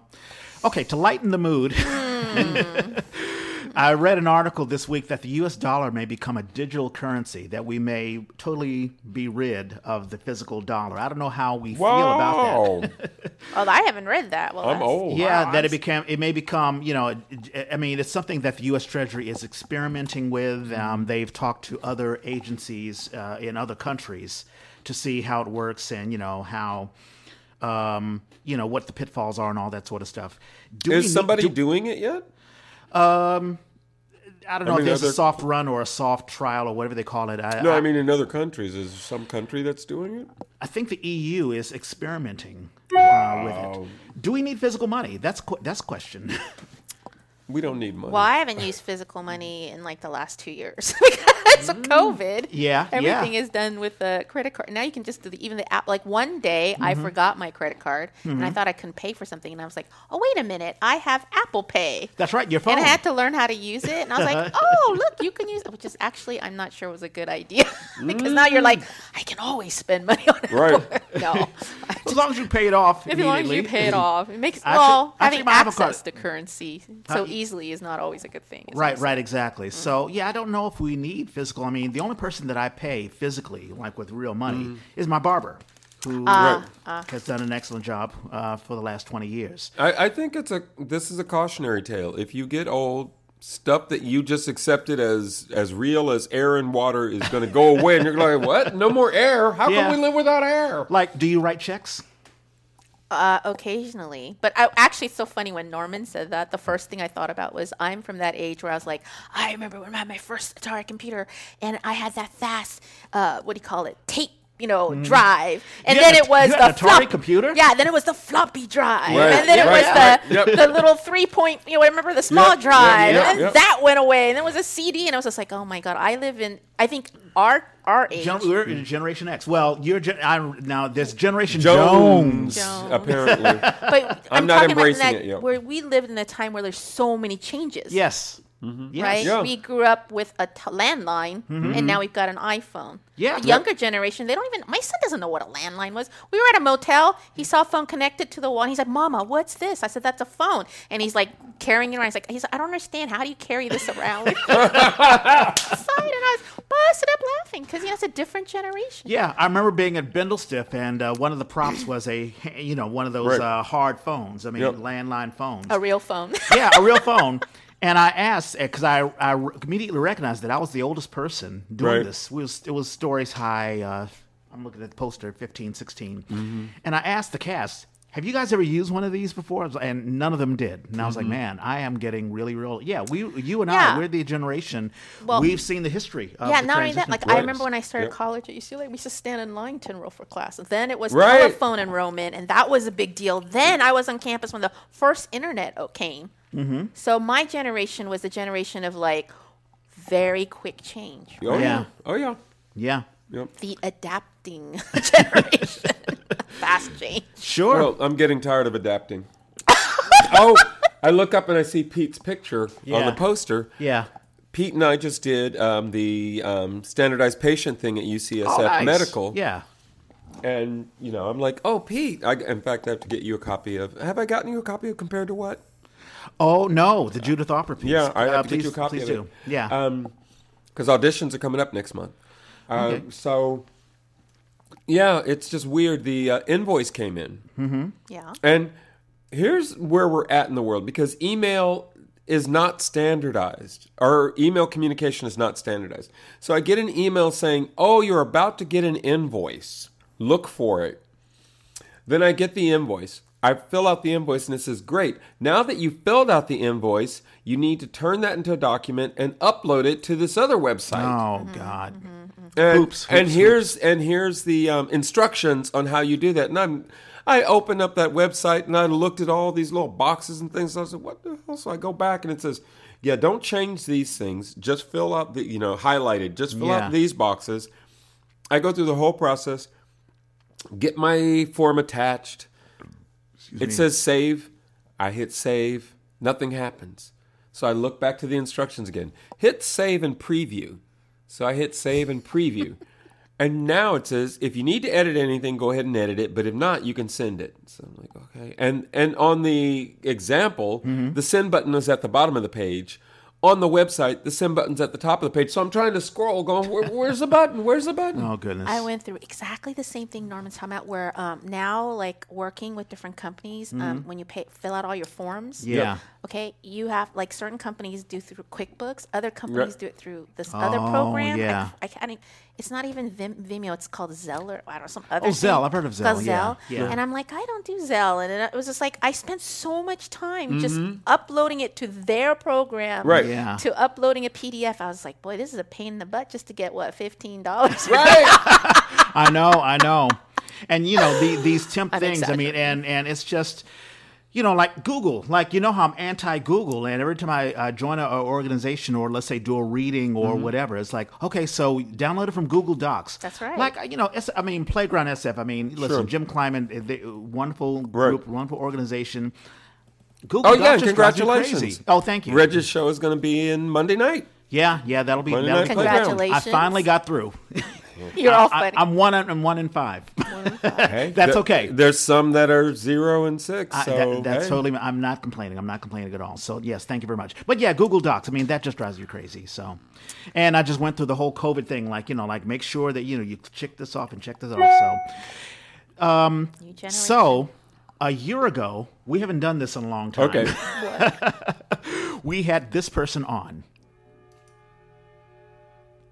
okay, to lighten the mood. Hmm. I read an article this week that the U.S. dollar may become a digital currency, that we may totally be rid of the physical dollar. I don't know how we feel about that. Wow. Oh, I haven't read that. Well, I'm that's- old. Yeah, Wow, that it became it may become you know I mean it's something that the U.S. Treasury is experimenting with. Um, they've talked to other agencies uh, in other countries to see how it works and you know how um, you know what the pitfalls are and all that sort of stuff. Do Is need- somebody do- doing it yet? I don't know I if mean, there's a soft run or a soft trial or whatever they call it. I, No, I, I mean in other countries. Is there some country that's doing it? I think the EU is experimenting uh, with it. Do we need physical money? That's that's question. We don't need money. Well, I haven't used physical money in like the last two years because of COVID. Mm. Yeah, everything yeah. is done with the credit card. Now you can just do the even the app. Like one day, I Mm-hmm. forgot my credit card and I thought I couldn't pay for something, and I was like, "Oh, wait a minute, I have Apple Pay." that's right. Your phone. And I had to learn how to use it, and I was like, "Oh, look, you can use," it, which is actually I'm not sure was a good idea because now you're like, I can always spend money on Apple. Right. no, as long as you pay it off. As long as you pay it off, it makes Actually- well actually, having my Apple access to currency so Uh, easily is not always a good thing. is Right, also- right, exactly. Mm. So yeah, I don't know if we need physical. I mean, the only person that I pay physically, like with real money, mm. is my barber, who ah, Right. Ah. has done an excellent job uh, for the last twenty years. I, I think it's a. This is a cautionary tale. If you get old, stuff that you just accepted as as real as air and water is going to go away, and you're like, "What? No more air? How Yeah. can we live without air?" Like, do you write checks? Uh, occasionally, but I, actually, it's so funny when Norman said that. The first thing I thought about was I'm from that age where I was like, I remember when I had my first Atari computer, and I had that fast, uh, what do you call it, tape. You know, mm-hmm. drive, and You then it was the had an Atari flop- computer? Yeah, then it was the floppy drive, Right, and then it right, was right, the yep. the little three point. You know, I remember the small Yep, yep, drive, yep, and yep. that went away, and then it was a CD, and I was just like, oh my god, I live in. I think our our age. Gen- we're in Generation X. Well, you're gen- I'm, now. There's Generation Jones, Jones. Jones. apparently. but I'm, not talking embracing about in that, it yet. Where we lived in a time where there's so many changes. Yes. Yes. Right? Yeah. We grew up with a t- landline, and now we've got an iPhone. Yeah. The younger generation, they don't even. My son doesn't know what a landline was. We were at a motel. He saw a phone connected to the wall. And he's like, "Mama, what's this?" I said, "That's a phone." And he's like carrying it around. He's like, "He's like, I don't understand. How do you carry this around?" with you?" Side, and I was busted up laughing because you know it's a different generation. Yeah, I remember being at Bindlestiff, and uh, one of the props was a, you know, one of those Right. uh, hard phones. I mean, Yep. landline phones. A real phone. yeah, a real phone. And I asked because I, I immediately recognized that I was the oldest person doing Right. this. It was, it was Stories High. Uh, I'm looking at the poster, 15, 16. Mm-hmm. And I asked the cast, "Have you guys ever used one of these before?" And none of them did. And I was like, Mm-hmm. "Man, I am getting really, real." Yeah, we, you and Yeah. I, we're the generation. Well- we've seen the history. Of Yeah, the not only that, transition. like I remember when I started Yep. college at UCLA, we used to stand in line to enroll for classes. Then it was Right. telephone enrollment, and that was a big deal. Then I was on campus when the first internet came. Mm-hmm. So my generation was a generation of like very quick change, Oh yeah. Yeah. Oh yeah. yeah, Yep. the adapting generation, fast change. sure. Well, I'm getting tired of adapting. oh, I look up and I see Pete's picture on the poster. yeah. Pete and I just did um, the um, standardized patient thing at UCSF Oh, nice. Medical. Yeah. And, you know, I'm like, oh, Pete. I, in fact, I have to get you a copy of. Have I gotten you a copy of Compared to What? Oh no, the Judith Opera piece. Yeah, I Uh, have to please, get you a copy please of do. Yeah. because auditions are coming up next month. Uh, Okay. So, yeah, it's just weird. The uh, invoice came in, Yeah. and here's where we're at in the world because email is not standardized, or email communication is not standardized. So I get an email saying, "Oh, you're about to get an invoice. Look for it." Then I get the invoice. I fill out the invoice and it says, Great. Now that you filled out the invoice, you need to turn that into a document and upload it to this other website. oh God. Mm-hmm, mm-hmm, mm-hmm. And, Oops, and oops, here's and here's the um, instructions on how you do that. And I'm I opened up that website and I looked at all these little boxes and things. I said, What the hell? So I go back and it says, Yeah, don't change these things. Just fill out the you know, highlighted. Just fill Yeah. out these boxes. I go through the whole process, get my form attached. It says save. I hit save. Nothing happens. So I look back to the instructions again. Hit save and preview. So I hit save and preview. and now it says if you need to edit anything, go ahead and edit it. But if not, you can send it. So I'm like, okay. And and on the example, mm-hmm. the send button is at the bottom of the page. On the website, the send button's at the top of the page. So I'm trying to scroll, going, Where, where's the button? Where's the button? Oh goodness. I went through exactly the same thing Norman's talking about. Where um, now, like working with different companies, um, when you pay, fill out all your forms. Mm-hmm. yeah. Okay, you have like certain companies do through QuickBooks, other companies do it through this other Oh, program. I- yeah. I, can't. even- It's not even Vim, Vimeo. It's called Zeller. or I don't know some other. Oh, thing. Zelle. I've heard of It's called Zelle, yeah, Zelle. yeah. And I'm like, I don't do Zelle, and it was just like I spent so much time just Mm-hmm. uploading it to their program. Right. Yeah. To uploading a PDF, I was like, boy, this is a pain in the butt just to get what fifteen dollars. Right. I know, I know. And you know, the, these temp I'm things, I mean, and and it's just you know, like Google, like you know how I'm anti-Google, and every time I uh, join a, a organization or let's say do a reading or Mm-hmm. whatever, it's like, okay, so download it from Google Docs. That's right. Like you know, I mean, Playground SF. I mean, listen, Jim Kleinmann, uh, the, wonderful group, wonderful organization. Google Oh yeah, Docs just congratulations! Oh, thank you. Reg's show is going to be in Monday night. Yeah, yeah, that'll be. Monday That'll Night be Playground. Congratulations. I finally got through. You're all I, funny. I'm one in, I'm one in five. Hey, That's there- okay. There's some that are zero and six. I- So that- that's hey. totally. I'm not complaining. I'm not complaining at all. So yes, thank you very much. But yeah, Google Docs. I mean, that just drives you crazy. So, and I just went through the whole COVID thing. Like you know, like make sure that you know you check this off and check this off. So, um, New generation. so a year ago, we haven't done this in a long time. Okay. we had this person on.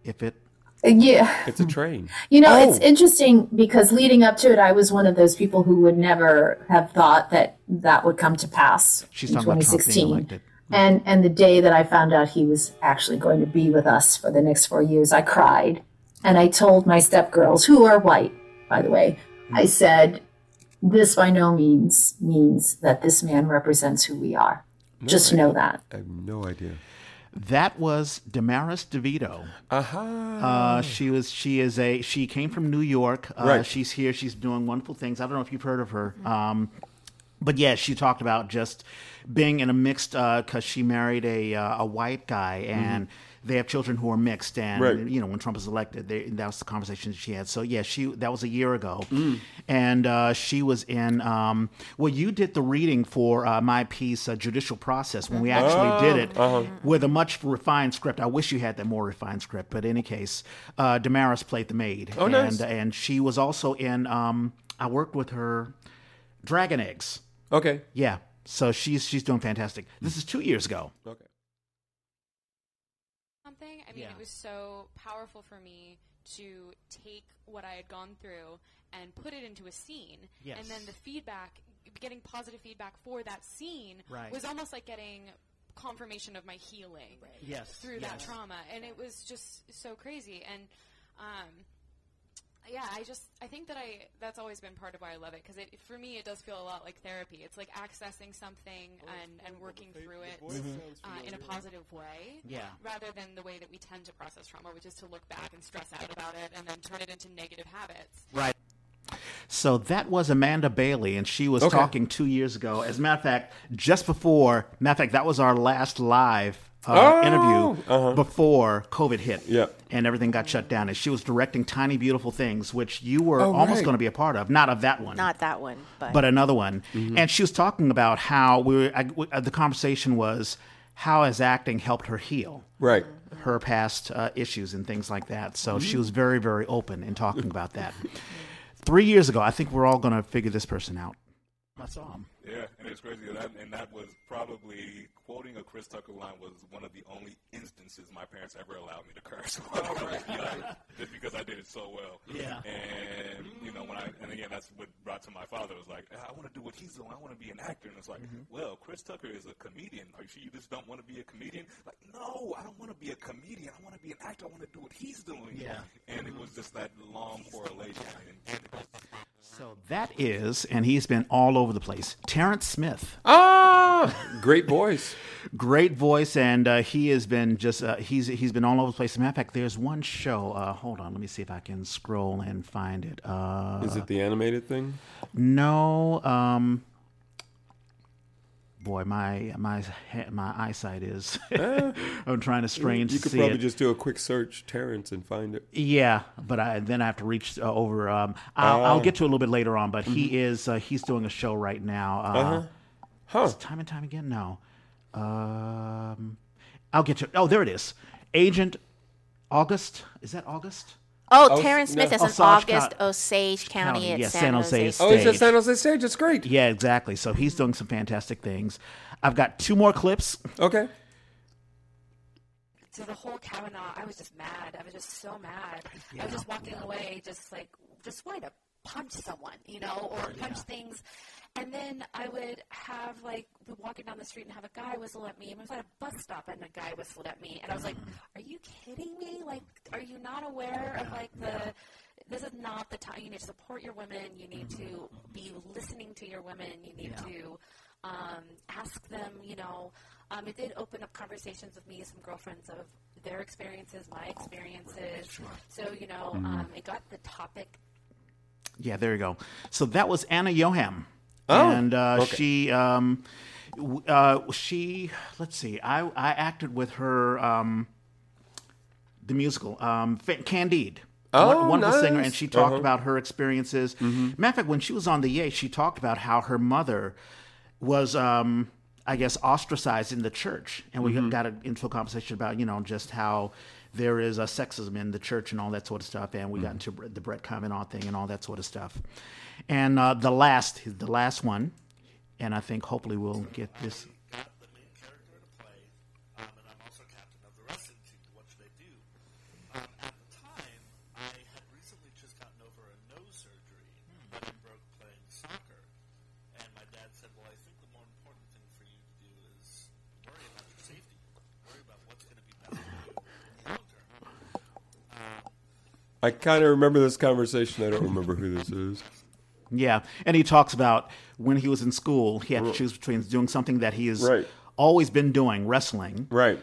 If it uh, Yeah. It's a train. You know, it's Oh. interesting because leading up to it, I was one of those people who would never have thought that that would come to pass She's in talking about Trump 2016. Mm-hmm. And and the day that I found out he was actually going to be with us for the next four years, I cried, and I told my stepgirls, who are white, by the way, mm-hmm. I said, "This by no means means that this man represents who we are. Just know that." I have no idea. That was Damaris DeVito. Aha. Uh, she was. She is a. She came from New York. Uh, Right. She's here. She's doing wonderful things. I don't know if you've heard of her. Um, but yeah, she talked about just being in a mixed because she married a uh, a white guy and. They have children who are mixed, and. Right. you know when Trump was elected, they, that was the conversation she had. So yeah, she that was a year ago, Mm. and uh, she was in. Um, well, you did the reading for uh, my piece, uh, "Judicial Process," when we actually did it uh-huh. with a much refined script. I wish you had that more refined script, but in any case, uh, Damaris played the maid. Oh, and, nice. And she was also in. Um, I worked with her, Dragon Eggs. Okay. Yeah, so she's she's doing fantastic. This is two years ago. Okay. Something. I mean, Yeah. it was so powerful for me to take what I had gone through and put it into a scene. Yes. And then the feedback, getting positive feedback for that scene, Right. was almost like getting confirmation of my healing Yes, through that trauma. And it was just so crazy. And, um, yeah, I just I think that I that's always been part of why I love it because it for me it does feel a lot like therapy. It's like accessing something and and working through it uh, in a positive way Yeah. rather than the way that we tend to process trauma, which is to look back and stress out about it and then turn it into negative habits. Right. So that was Amanda Bailey, and she was Okay. talking two years ago. As a matter of fact, just before, matter of fact, that was our last live uh, Oh, interview uh-huh. before COVID hit. Yeah. And everything got shut down. And she was directing Tiny Beautiful Things, which you were Oh, almost right. going to be a part of. Not of that one. Not that one, but, but another one. Mm-hmm. And she was talking about how we were, I, w- uh, the conversation was how has acting helped her heal Right. her past uh, issues and things like that. So Mm-hmm. she was very, very open in talking about that. Three years ago, I think we're all going to figure this person out. I saw him. Yeah, and it's crazy. That, and that was probably quoting a Chris Tucker line was one of the only instances my parents ever allowed me to curse. You know, just because I did it so well. Yeah. And you know when I and again that's what brought to my father was like ah, I want to do what he's doing. I want to be an actor. And it's like, mm-hmm. well, Chris Tucker is a comedian. Are you sure you just don't want to be a comedian? Like, no, I don't want to be a comedian. I want to be an actor. I want to do what he's doing. Yeah. And it mm-hmm. was just that long correlation. And, So that is, and he's been all over the place. Terrence Smith, Ah, great voice. great voice, and uh, he has been just uh, he's he's been all over the place. As a matter of fact, there's one show. Uh, hold on, let me see if I can scroll and find it. Uh, Is it the animated thing? no, um, boy, my my my eyesight is. I'm trying to strain to You could probably it. just do a quick search, Terrence, and find it. Yeah, but I then I have to reach uh, over. Um, I'll, I'll Oh. get to it a little bit later on. But he is uh, he's doing a show right now. Uh, Uh-huh. Huh. Time and time again. No, um, I'll get to. Oh, there it is. Agent August. Is that August? Oh, Oh, Terrence Smith no. is in Osage August, County- Osage County, County, at yeah, San, San Jose. Jose oh, State. Oh, he's at San Jose Stage. It's great. Yeah, exactly. So he's doing some fantastic things. I've got two more clips. Okay. So the whole Kavanaugh, I was just mad. I was just so mad. I was just walking away, just like, just wanting to punch someone, you know, or punch things. And then I would have like be walking down the street and have a guy whistle at me. I was at a bus stop and a guy whistled at me, and I was like, "Are you kidding me? Like, are you not aware of like the? This is not the time. You need to support your women. You need to be listening to your women. You need to um, ask them. You know, um, it did open up conversations with me some girlfriends of their experiences, my experiences. So you know, um, it got the topic Yeah, there you go. So that was Anna Yoham. Oh, and uh, okay. she, um, uh, she, let's see, I, I acted with her, um, the musical, um, Candide. Oh, Won- wonderful singer, and she talked Uh-huh. about her experiences. Matter of fact, when she was on the Yay, she talked about how her mother was, um, I guess, ostracized in the church, and we got into a conversation about, you know, just how there is a sexism in the church and all that sort of stuff, and we got into the Brett Kavanaugh thing and all that sort of stuff. And uh, the last, the last one, and I think hopefully we'll get this. got the main character to play, um, and I'm also captain of the wrestling team to watch they do. Um, at the time, I had recently just gotten over a nose surgery that I broke playing soccer, and my dad said, "Well, I think the more important thing for you to do is worry about your safety, worry about what's going to be best for you in the long term." I kind of remember this conversation. I don't remember who this is. Yeah, and he talks about when he was in school, he had to choose between doing something that he has Right. always been doing, wrestling, Right.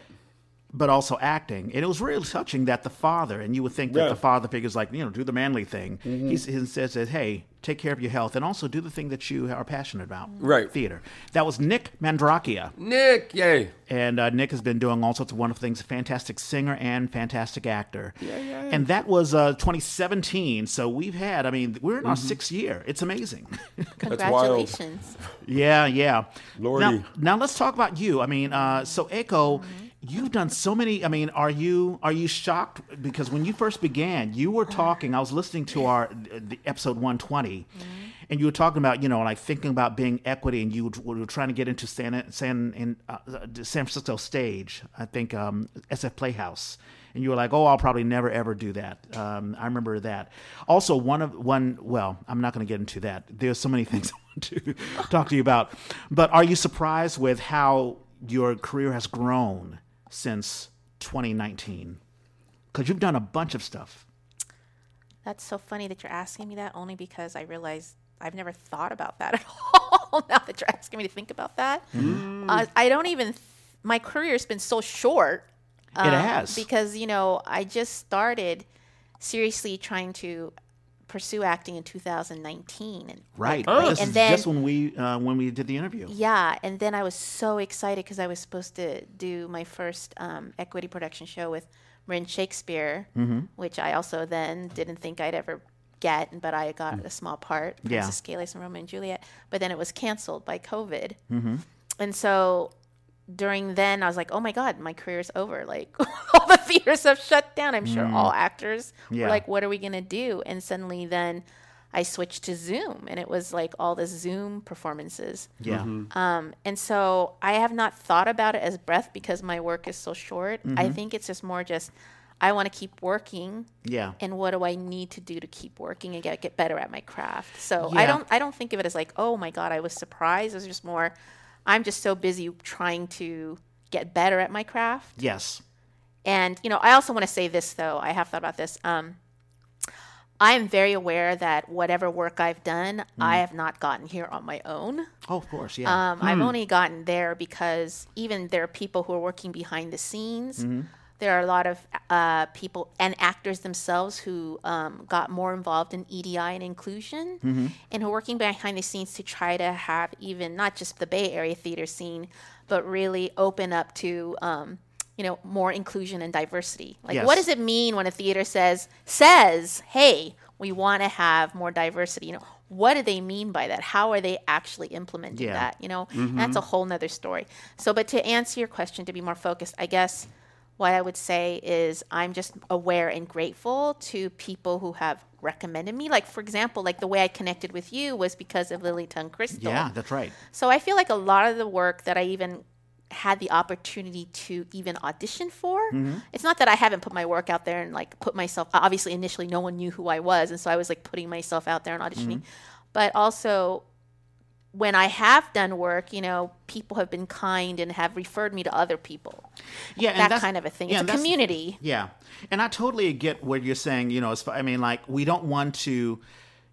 but also acting. And it was really touching that the father, and you would think that Yeah. the father figure is like, you know, do the manly thing. Mm-hmm. He s- He says hey, take care of your health and also do the thing that you are passionate about. Right. Theater. That was Nick Mandrakia. Nick, yay. And uh, Nick has been doing all sorts of wonderful things. A fantastic singer and fantastic actor. Yeah, yeah. And that was uh, 2017. So we've had, I mean, we're in our Mm-hmm. sixth year. It's amazing. Congratulations. yeah, yeah. Lordy. Now, now let's talk about you. I mean, uh, so Eiko, you've done so many. I mean, are you are you shocked because when you first began, you were talking. I was listening to our the episode 120. And you were talking about, you know, like thinking about being equity, and you were trying to get into San San in uh, San Francisco stage. I think um, SF Playhouse, and you were like, "Oh, I'll probably never ever do that." Um, I remember that. Also, one of one. Well, I'm not going to get into that. There's so many things I want to talk to you about. But are you surprised with how your career has grown since 2019? Because you've done a bunch of stuff. That's so funny that you're asking me that only because I realize I've never thought about that at all. now that you're asking me to think about that, uh, I don't even. Th- my career's been so short. it has. because you know I just started seriously trying to pursue acting in 2019, and Right. Oh. This And is then- just when we uh, when we did the interview. yeah, and then I was so excited because I was supposed to do my first um, equity production show with Marin Shakespeare, Mm-hmm. which I also then didn't think I'd ever get, but I got a small part, Mm. Yeah. Princess Escalus and Romeo and Juliet. But then it was canceled by COVID, Mm-hmm. and so during then I was like, oh my god, my career's over. Like all the theaters have shut down. I'm sure all actors Mm. Yeah. were like, what are we gonna do? And suddenly then. I switched to Zoom, and it was like all the Zoom performances. Yeah. Um, and so I have not thought about it as breath because my work is so short. Mm-hmm. I think it's just more just I want to keep working, Yeah. and what do I need to do to keep working and get get better at my craft. So I don't I don't think of it as like oh my god I was surprised. It's just more I'm just so busy trying to get better at my craft. Yes. And you know, I also want to say this though. I have thought about this. Um, I am very aware that whatever work I've done, I have not gotten here on my own. Oh, of course. Yeah. Um, I've only gotten there because even there are people who are working behind the scenes. There are a lot of uh, people and actors themselves who um, got more involved in EDI and inclusion and who are working behind the scenes to try to have even not just the Bay Area theater scene, but really open up to. Um, you know, more inclusion and diversity. Like, what does it mean when a theater says says, "Hey, we want to have more diversity"? You know, what do they mean by that? How are they actually implementing Yeah. that? You know, and that's a whole nother story. So, but to answer your question, to be more focused, I guess what I would say is I'm just aware and grateful to people who have recommended me. Like, for example, like the way I connected with you was because of Lily Tung Crystal. yeah, that's right. So I feel like a lot of the work that I even had the opportunity to even audition for. Mm-hmm. It's not that I haven't put my work out there and like put myself obviously initially no one knew who I was and so I was like putting myself out there and auditioning. Mm-hmm. But also when I have done work, you know, people have been kind and have referred me to other people. Yeah, and that kind of a thing. yeah, it's a community. Yeah, and I totally get what you're saying. You know, as far, I mean, like we don't want to.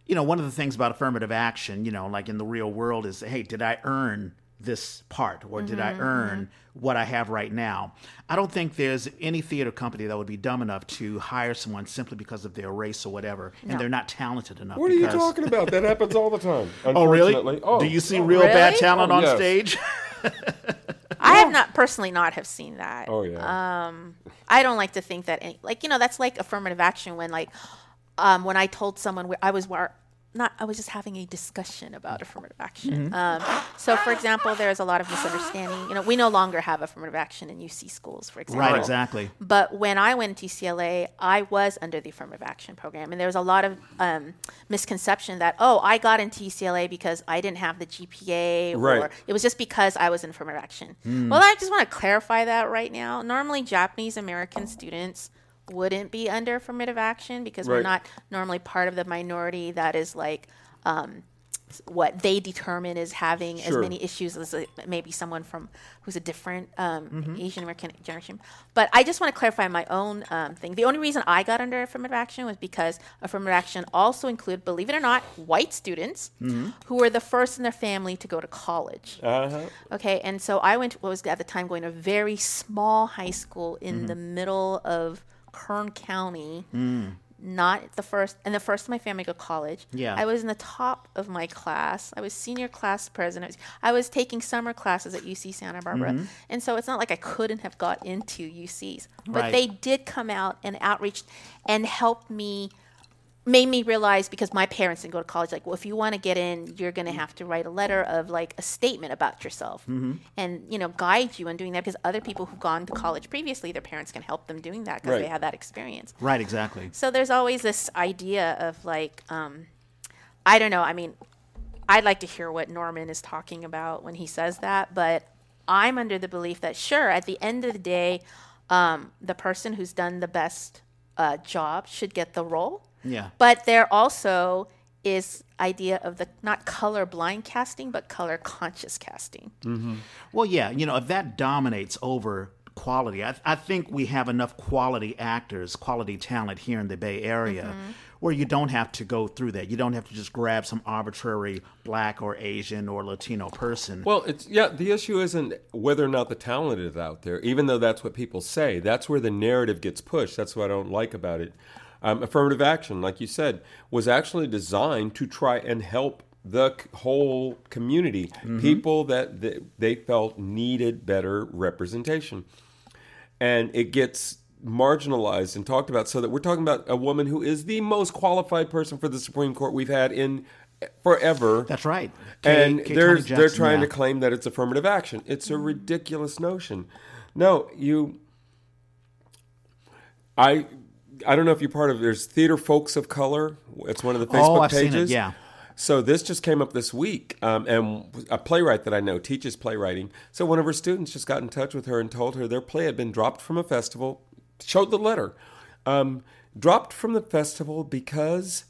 You know, one of the things about affirmative action, you know, like in the real world, is hey, did I earn this part, or did Mm-hmm, I earn what I have right now? I don't think there's any theater company that would be dumb enough to hire someone simply because of their race or whatever, and they're not talented enough. What are you talking about? That happens all the time. Oh, really? Oh, Do you see real bad talent Oh, on yes. stage? I have not personally not have seen that. Oh yeah. Um, I don't like to think that any like you know that's like affirmative action when like um, when I told someone where I was where not I was just having a discussion about affirmative action. Um, so for example, there's a lot of misunderstanding. You know, we no longer have affirmative action in UC schools, for example. right, exactly. But when I went to UCLA, I was under the affirmative action program, and there was a lot of um, misconception that oh, I got into UCLA because I didn't have the GPA, or it was just because I was in affirmative action. Well, I just want to clarify that right now. Normally, Japanese American students wouldn't be under affirmative action because we're not normally part of the minority that is like. Um, what they determine is having as many issues as a, maybe someone from who's a different um, Asian American generation. But I just want to clarify my own um, thing. The only reason I got under affirmative action was because affirmative action also included, believe it or not, white students who were the first in their family to go to college. Uh-huh. Okay, and so I went. What was at the time going to a very small high school in the middle of Kern County. Mm. Not the first, and the first of my family to go to college. Yeah. I was in the top of my class. I was senior class president. I was taking summer classes at UC Santa Barbara, mm-hmm. and so it's not like I couldn't have got into UCs, but Right. they did come out and outreach and helped me made me realize because my parents didn't go to college like well if you want to get in you're going to have to write a letter of like a statement about yourself and you know guide you in doing that because other people who've gone to college previously their parents can help them doing that because they Right. had that experience Right, exactly. so there's always this idea of like um, i don't know i mean i'd like to hear what norman is talking about when he says that but i'm under the belief that sure at the end of the day um, the person who's done the best uh, job should get the role Yeah. but there also is idea of the not color blind casting but color conscious casting Well, yeah, you know, if that dominates over quality, I, I think we have enough quality actors, quality talent here in the Bay Area Mm-hmm. where you don't have to go through that. You don't have to just grab some arbitrary black or Asian or Latino person. Well, it's yeah. The issue isn't whether or not the talent is out there, even though that's what people say. That's where the narrative gets pushed. That's what I don't like about it. Um, affirmative action, like you said, was actually designed to try and help the c- whole community, people that th- they felt needed better representation and it gets marginalized and talked about so that we're talking about a woman who is the most qualified person for the Supreme Court we've had in forever. That's right. Kay- and Kay they're Tony they're trying yeah. to claim that it's affirmative action. It's a ridiculous notion. No, you I I don't know if you're part of there's Theater Folks of Color. It's one of the Facebook Oh, I've seen it, pages. yeah. So this just came up this week, um, and a playwright that I know teaches playwriting. So one of her students just got in touch with her and told her their play had been dropped from a festival. Showed the letter, um, dropped from the festival because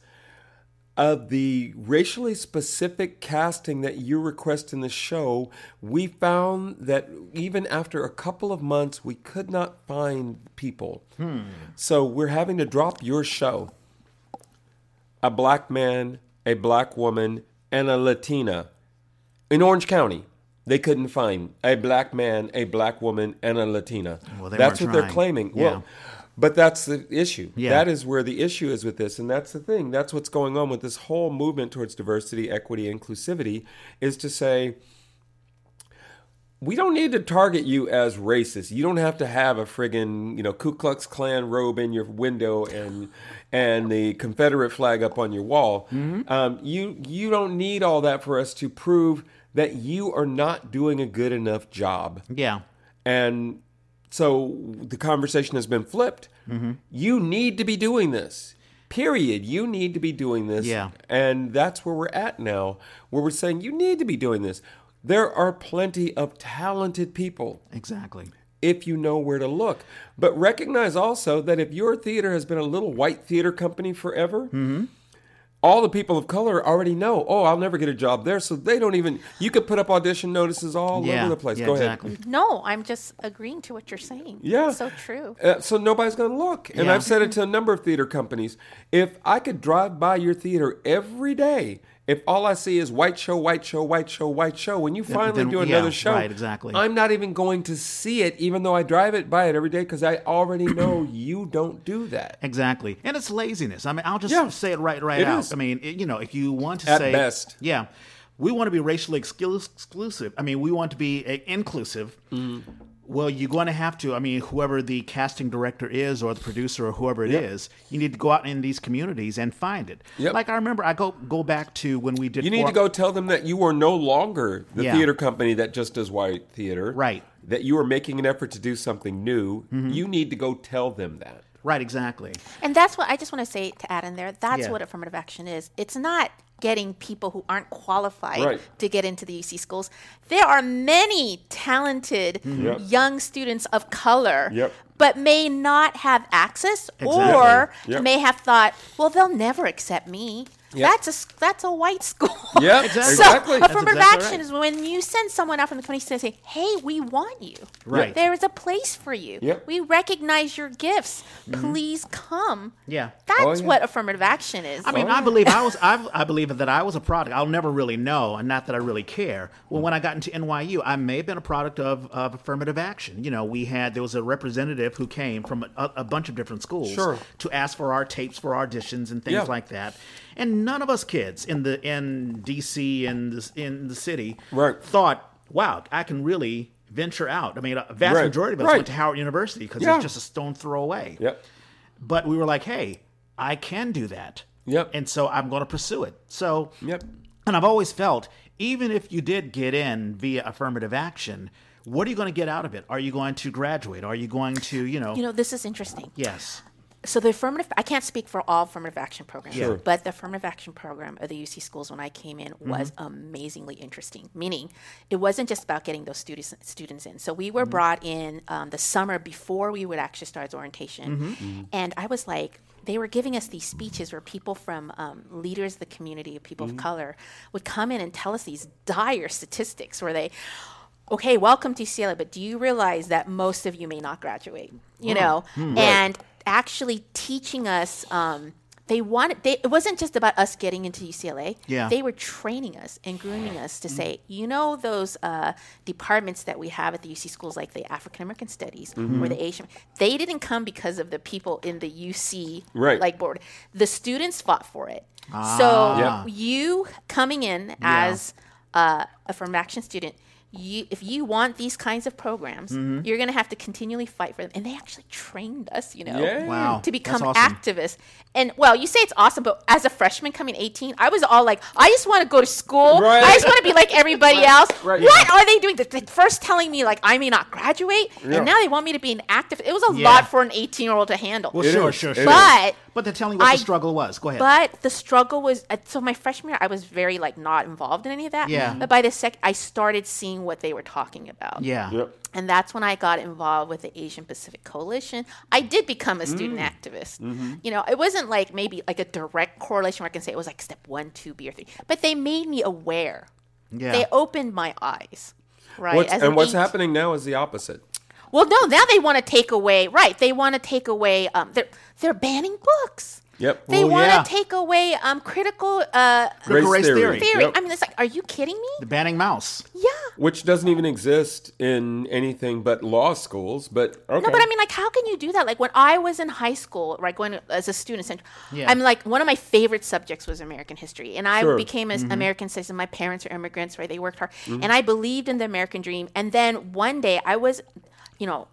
of the racially specific casting that you request in the show. We found that even after a couple of months, we could not find people. So we're having to drop your show a black man, a black woman, and a Latina in Orange County. They couldn't find a black man, a black woman, and a Latina. Well, that's what they're claiming. Yeah. Well, but that's the issue. Yeah. That is where the issue is with this, and that's the thing. That's what's going on with this whole movement towards diversity, equity, inclusivity, is to say we don't need to target you as racist. You don't have to have a friggin' you know Ku Klux Klan robe in your window and and the Confederate flag up on your wall. Um, you you don't need all that for us to prove that you are not doing a good enough job. Yeah. And so the conversation has been flipped. You need to be doing this. Period. You need to be doing this. Yeah. And that's where we're at now, where we're saying you need to be doing this. There are plenty of talented people Exactly. if you know where to look. But recognize also that if your theater has been a little white theater company forever, Mm-hmm. All the people of color already know, oh, I'll never get a job there. So they don't even, you could put up audition notices all yeah. over the place. Yeah, Go exactly. ahead. No, I'm just agreeing to what you're saying. Yeah. so true. Uh, so nobody's going to look. And Yeah. I've said it to a number of theater companies. If I could drive by your theater every day, if all I see is white show, white show, white show, white show, when you finally then- do yeah, another show, right, exactly. I'm not even going to see it, even though I drive it by it every day, because I already know you don't do that. Exactly, and it's laziness. I mean, I'll just Yeah. say it right, right It out. is. I mean, it- you know, if you want to At say, best. yeah, we want to be racially exclusive. I mean, we want to be uh, inclusive. Mm-hmm. Well, you're going to have to. I mean, whoever the casting director is, or the producer, or whoever it is, Yep. you need to go out in these communities and find it. Yep. Like I remember, I go go back to when we did. You need For- to go tell them that you are no longer the Yeah. theater company that just does white theater. Right. That you are making an effort to do something new. Mm-hmm. You need to go tell them that. Right, exactly. And that's what I just want to say to add in there. That's Yeah. what affirmative action is. It's not getting people who aren't qualified Right. to get into the UC schools. There are many talented mm-hmm. Yep. young students of color, Yep. but may not have access Exactly. or Yep. may have thought, well, they'll never accept me. Yep. That's a s- that's a white school. Yep, Exactly. So exactly. Affirmative exactly action right. is when you send someone out from the community to say, "Hey, we want you. Right. There is a place for you. Yep. We recognize your gifts. Mm-hmm. Please come." Yeah. That's Oh, yeah. what affirmative action is. I mean, oh, I believe I was. I, I believe that I was a product. I'll never really know, and not that I really care. Well, when I got into NYU, I may have been a product of, of affirmative action. You know, we had there was a representative who came from a, a bunch of different schools Sure. to ask for our tapes for auditions and things Yeah. like that. And none of us kids in the in DC and the, in the city Right. thought, "Wow, I can really." Venture out. I mean, a vast Right. majority of us Right. went to Howard University because Yeah. it's just a stone throw away. Yep. But we were like, hey, I can do that. Yep. And so I'm going to pursue it. So, Yep. and I've always felt, even if you did get in via affirmative action, what are you going to get out of it? Are you going to graduate? Are you going to, you know, you know, this is interesting. yes. So the affirmative, I can't speak for all affirmative action programs, Sure. but the affirmative action program of the UC schools when I came in was Mm-hmm. amazingly interesting. Meaning, it wasn't just about getting those students students in. So we Mm-hmm. were brought in um, the summer before we would actually start orientation, Mm-hmm. and I was like. They were giving us these speeches where people from um, leaders of the community, people Mm-hmm. of color, would come in and tell us these dire statistics where they, okay, welcome to UCLA, but do you realize that most of you may not graduate? You know, Hmm. and actually teaching us um, they wanted they it wasn't just about us getting into UCLA. Yeah. They were training us and grooming us to say, you know those uh, departments that we have at the UC schools like the African American studies or the Asian they didn't come because of the people in the UC Right. like board. The students fought for it. Ah. So Yeah. you coming in as uh, a affirmative action student, you if you want these kinds of programs, Mm-hmm. you're going to have to continually fight for them. And they actually trained us, you know, Yeah. Wow, to become awesome. activists. And well, you say it's awesome, but as a freshman coming 18, I was all like, I just want to go to school. Right. I just want to be like everybody else. right, What are they doing? They're first telling me like I may not graduate, Yeah. and now they want me to be an activist. It was a Yeah. lot for an 18 year old to handle. Well, sure, sure, sure. but But they're telling you what I- the struggle was. Go ahead. but the struggle was uh, so my freshman year I was very like not involved in any of that. Yeah. But by the sec I started seeing what they were talking about. yeah. Yep. And that's when I got involved with the Asian Pacific Coalition. I did become a student Mm. activist. Mm-hmm. You know, it wasn't like maybe like a direct correlation where I can say it was like step one, two, B, or three. But they made me aware. Yeah. They opened my eyes. Right. What's, and an what's eight- happening now is the opposite. Well, no, now they want to take away. Right. They want to take away. Um, they're they're banning books. Yep. They Well, want to yeah. take away um, critical uh, Critical race theory. theory. Yep. I mean, it's like, are you kidding me? the banning Maus. Yeah. Which doesn't even exist in anything but law schools. But okay. No, but I mean, like, how can you do that? Like, when I was in high school, right, going to, as a student, Yeah. I'm like, one of my favorite subjects was American history, and I Sure. became Mm-hmm. an American citizen. My parents are immigrants, right? They worked hard, and I believed in the American dream. And then one day, I was, you know.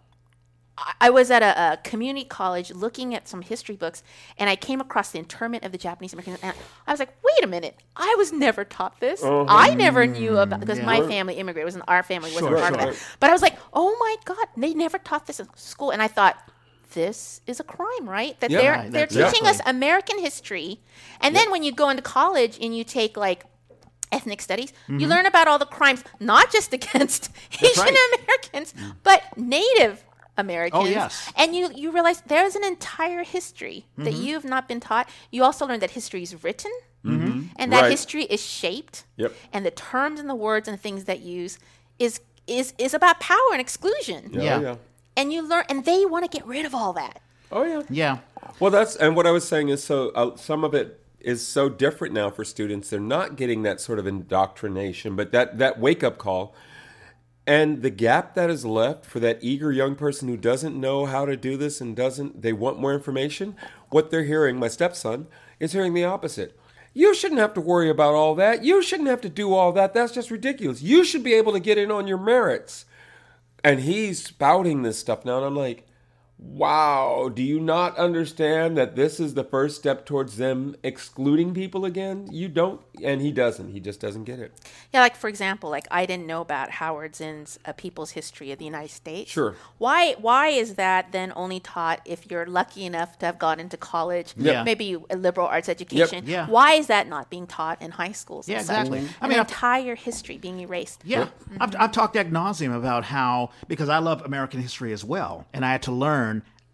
I- I was at a, a community college looking at some history books, and I came across the internment of the Japanese Americans. And I was like, "Wait a minute! I was never taught this. Oh, I hmm. never knew about because my family immigrated. It wasn't our family wasn't Sure, part sure. of that. But I was like, oh my god, they never taught this in school, and I thought. This is a crime, right? That Yeah. they're Right, they're that's teaching us. American history, and then when you go into college and you take like ethnic studies, you mm-hmm. learn about all the crimes, not just against Asian right. Americans, mm. but Native Americans. Oh, yes. And you you realize there's an entire history that mm-hmm. you've not been taught. You also learn that history is written, mm-hmm. and that Right. history is shaped, Yep. and the terms and the words and the things that use is is is about power and exclusion. Yeah, Yeah. Oh, yeah. And you learn, and they want to get rid of all that. Oh yeah. Yeah. Well, that's and what I was saying is so uh, some of it is so different now for students. They're not getting that sort of indoctrination, but that that wake up call, and the gap that is left for that eager young person who doesn't know how to do this and doesn't they want more information. What they're hearing, my stepson is hearing the opposite. You shouldn't have to worry about all that. You shouldn't have to do all that. That's just ridiculous. You should be able to get in on your merits. And he's spouting this stuff now, and I'm like, wow, do you not understand that this is the first step towards them excluding people again? You don't, and he doesn't. He just doesn't get it. Yeah, like for example, like I didn't know about Howard Zinn's uh, People's History of the United States. Sure. Why? Why is that then only taught if you're lucky enough to have gone into college? Yeah. Maybe a liberal arts education. Yeah. Why is that not being taught in high schools? and Yeah, such? exactly. I An mean, I've- entire history being erased. Yeah, I've, I've talked ad nauseum about how because I love American history as well, and I had to learn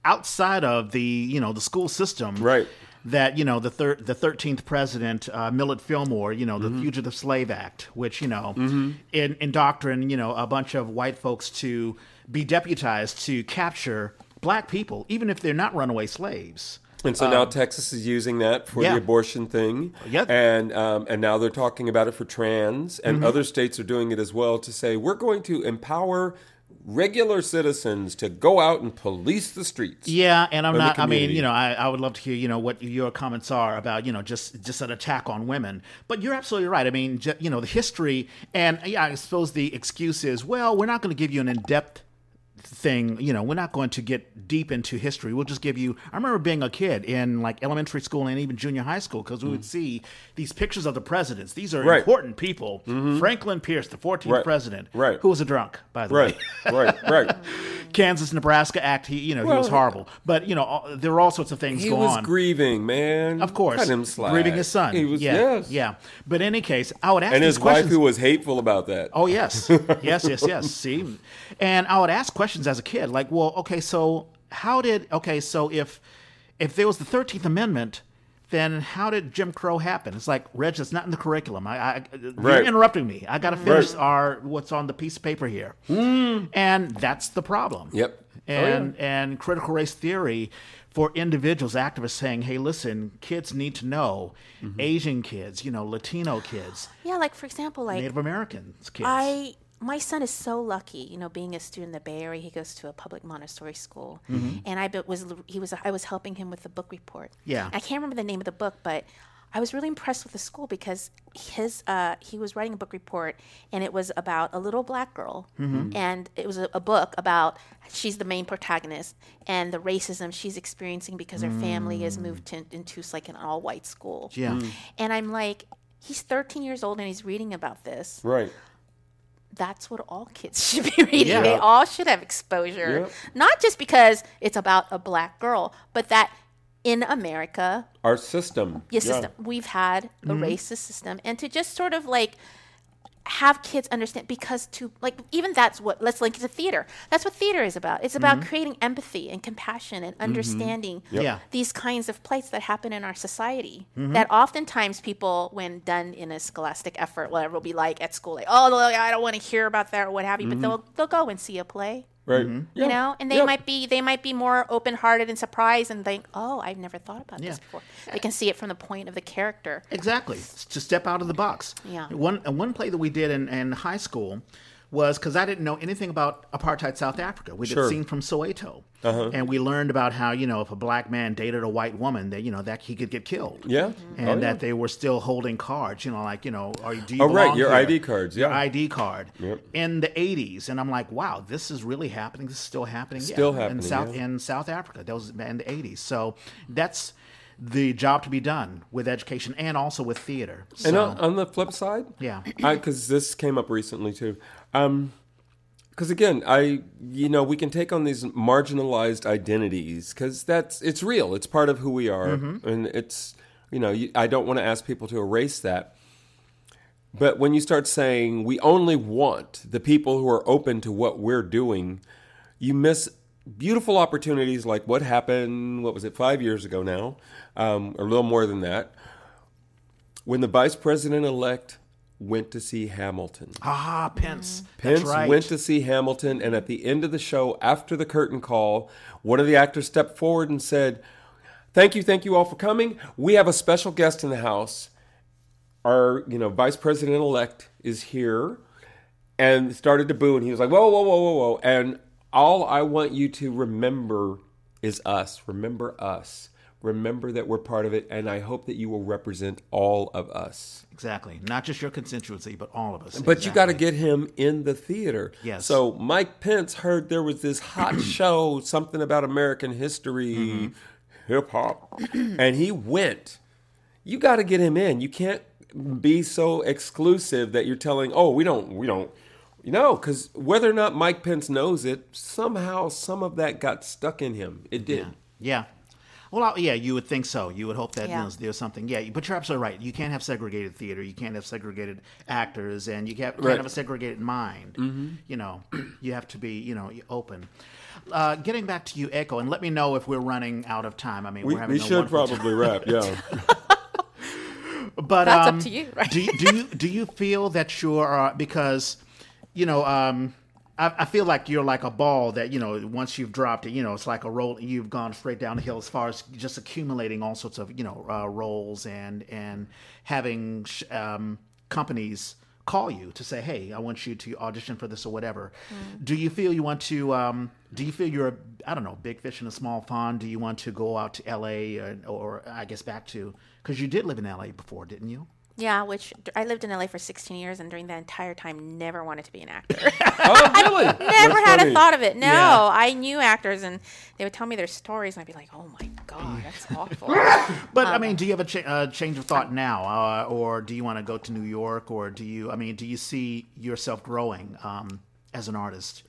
outside of the you know the school system, Right. That you know the thir- the thirteenth president, uh, Millard Fillmore, you know the Fugitive Slave Act, which you know in indoctrined you know a bunch of white folks to be deputized to capture black people, even if they're not runaway slaves. And so now Texas is using that for yeah. the abortion thing, Yep. and um, and now they're talking about it for trans, and other states are doing it as well to say we're going to empower regular citizens to go out and police the streets. Yeah, and I'm not. I mean, you know, I, I would love to hear, you know, what your comments are about, you know, just just an attack on women. But you're absolutely right. I mean, you know, the history, and yeah, I suppose the excuse is, well, we're not going to give you an in depth thing. You know, we're not going to get deep into history. We'll just give you. I remember being a kid in like elementary school and even junior high school because we would see these pictures of the presidents. These are Mm. Right. important people. Franklin Pierce, the 14th Right. president, Right. who was a drunk, by the way. Right, right, right. Kansas Nebraska Act. He, you know, he was horrible. But you know, all, there were all sorts of things He going was on. grieving, man. of course, Cut him slack. grieving his son. He was, yeah, yes. yeah. But in any case, I would ask And his wife, questions. who was hateful about that. Oh yes, yes, yes, yes. See, and I would ask questions as a kid, like, well, okay, so how did okay, so if if there was the Thirteenth Amendment, then how did Jim Crow happen? It's like, Reg, it's not in the curriculum. I, I you're Right. interrupting me. I got to finish Right. our what's on the piece of paper here, and that's the problem. Yep. Oh, And and critical race theory for individuals, activists saying, "Hey, listen, kids need to know, Mm-hmm. Asian kids, you know, Latino kids, Yeah, like for example, like Native Americans kids." I my son is so lucky, you know, being a student in the Bay Area. He goes to a public Montessori school, mm-hmm. and I was he was I was helping him with the book report. Yeah. I can't remember the name of the book, but I was really impressed with the school because his uh, he was writing a book report, and it was about a little black girl, mm-hmm. and it was a, a book about she's the main protagonist and the racism she's experiencing because her family has mm. moved to, into like an all white school. yeah, mm. And I'm like, he's 13 years old and he's reading about this. Right. That's what all kids should be reading. Yeah. They all should have exposure. Yep. Not just because it's about a black girl, but that in America, Our system. yes, Yeah. system, we've had a Mm-hmm. racist system. And to just sort of like have kids understand because to like even that's what let's link it to theater that's what theater is about it's about Mm-hmm. creating empathy and compassion and understanding Yeah. these kinds of plights that happen in our society Mm-hmm. that oftentimes people when done in a scholastic effort whatever will be like at school like oh look, i don't want to hear about that or what have you but they'll they'll go and see a play Right. you Yeah. know and they Yeah. might be they might be more open-hearted and surprised and think oh i've never thought about Yeah. this before they can see it from the point of the character Exactly. To step out of the box. Yeah. One uh, one play that we did in, in high school was because I didn't know anything about apartheid South Africa. We did Sure. scene from Soweto, Uh-huh. and we learned about how you know if a black man dated a white woman, that you know that he could get killed. Yeah. And Oh, yeah. that they were still holding cards, you know, like you know, are you, do you Oh, right, your here? ID cards, your yeah. ID card Yep. in the '80s, and I'm like, wow, this is really happening. This is still happening. Still yeah, happening, in South yeah. in South Africa. That was in the '80s. So that's the job to be done with education and also with theater. And on, on the flip side, yeah, because this came up recently too. Because again, I you know we can take on these marginalized identities because that's it's real. It's part of who we are, and it's you know I don't want to ask people to erase that. But when you start saying we only want the people who are open to what we're doing, you miss beautiful opportunities like what happened. What was it? Five years ago now, um, or a little more than that when the vice president elect went to see Hamilton. ah, Pence. Pence That's right. went to see Hamilton, and at the end of the show, after the curtain call, one of the actors stepped forward and said, Thank you, thank you all for coming. We have a special guest in the house. Our, you know, vice president elect is here. And started to boo, and he was like, Whoa, whoa, whoa, whoa, whoa. And all I want you to remember is us. Remember us. Remember that we're part of it, and I hope that you will represent all of us. exactly. Not just your constituency, but all of us. But you got to get him in the theater. Yes. So Mike Pence heard there was this hot show, something about American history, Mm-hmm. hip hop, and he went. You got to get him in. You can't be so exclusive that you're telling, "Oh, we don't, we don't." You know, because whether or not Mike Pence knows it, somehow some of that got stuck in him. It did. Yeah. Well, yeah, you would think so. You would hope that Yeah. there's, there's something. Yeah, but you're absolutely right. You can't have segregated theater. You can't have segregated actors, and you can't, can't have a segregated mind. You know, you have to be, you know, open. Uh, getting back to you, Eiko, and let me know if we're running out of time. I mean, We, we're having we a should wonderful time. probably wrap. Yeah. But That's up um, to you, right? do you do you do you feel that you're uh, because you know um, I, I feel like you're like a ball that you know once you've dropped it, you know it's like a roll. You've gone straight down the hill as far as just accumulating all sorts of you know uh, roles and and having sh- um, companies call you to say, hey, I want you to audition for this or whatever. Do you feel you want to? Um, do you feel you're a I don't know big fish in a small pond? Do you want to go out to L.A. or, or I guess back to because you did live in L.A. before, didn't you? Yeah, which I lived in LA for 16 years, and during that entire time, never wanted to be an actor. oh, really? never That's had funny. a thought of it. No, Yeah. I knew actors, and they would tell me their stories, and I'd be like, "Oh my god, that's awful." But I mean, do you have a cha- uh, change of thought now, uh, or do you want to go to New York, or do you? I mean, do you see yourself growing um, as an artist,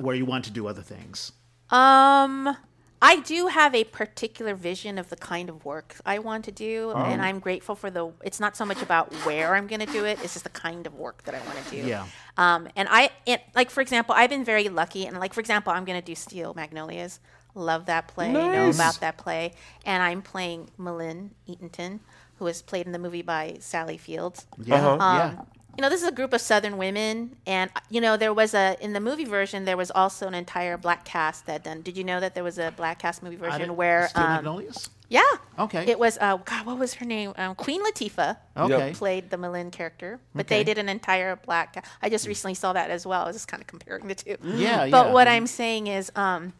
where you want to do other things? Um, I do have a particular vision of the kind of work I want to do, and I'm grateful for the. It's not so much about where I'm going to do it; it's just the kind of work that I want to do. Yeah. Um, and I, it, like for example, I've been very lucky, and like for example, I'm going to do Steel Magnolias. Love that play. Know about that play, and I'm playing M'Lynn Eatenton, who was played in the movie by Sally Fields. Yeah, Uh-huh. yeah. You know, this is a group of Southern women, and you know, there was a in the movie version there was also an entire black cast that done. Did you know that there was a black cast movie version where? Steel Um, Magnolias? yeah. Okay. It was uh, God, what was her name? Um, Queen Latifah. Okay. Played the M'Lynn character, but Okay. they did an entire black. ca- I just recently saw that as well. I was just kind of comparing the two. Yeah, But yeah. what I'm saying is, um,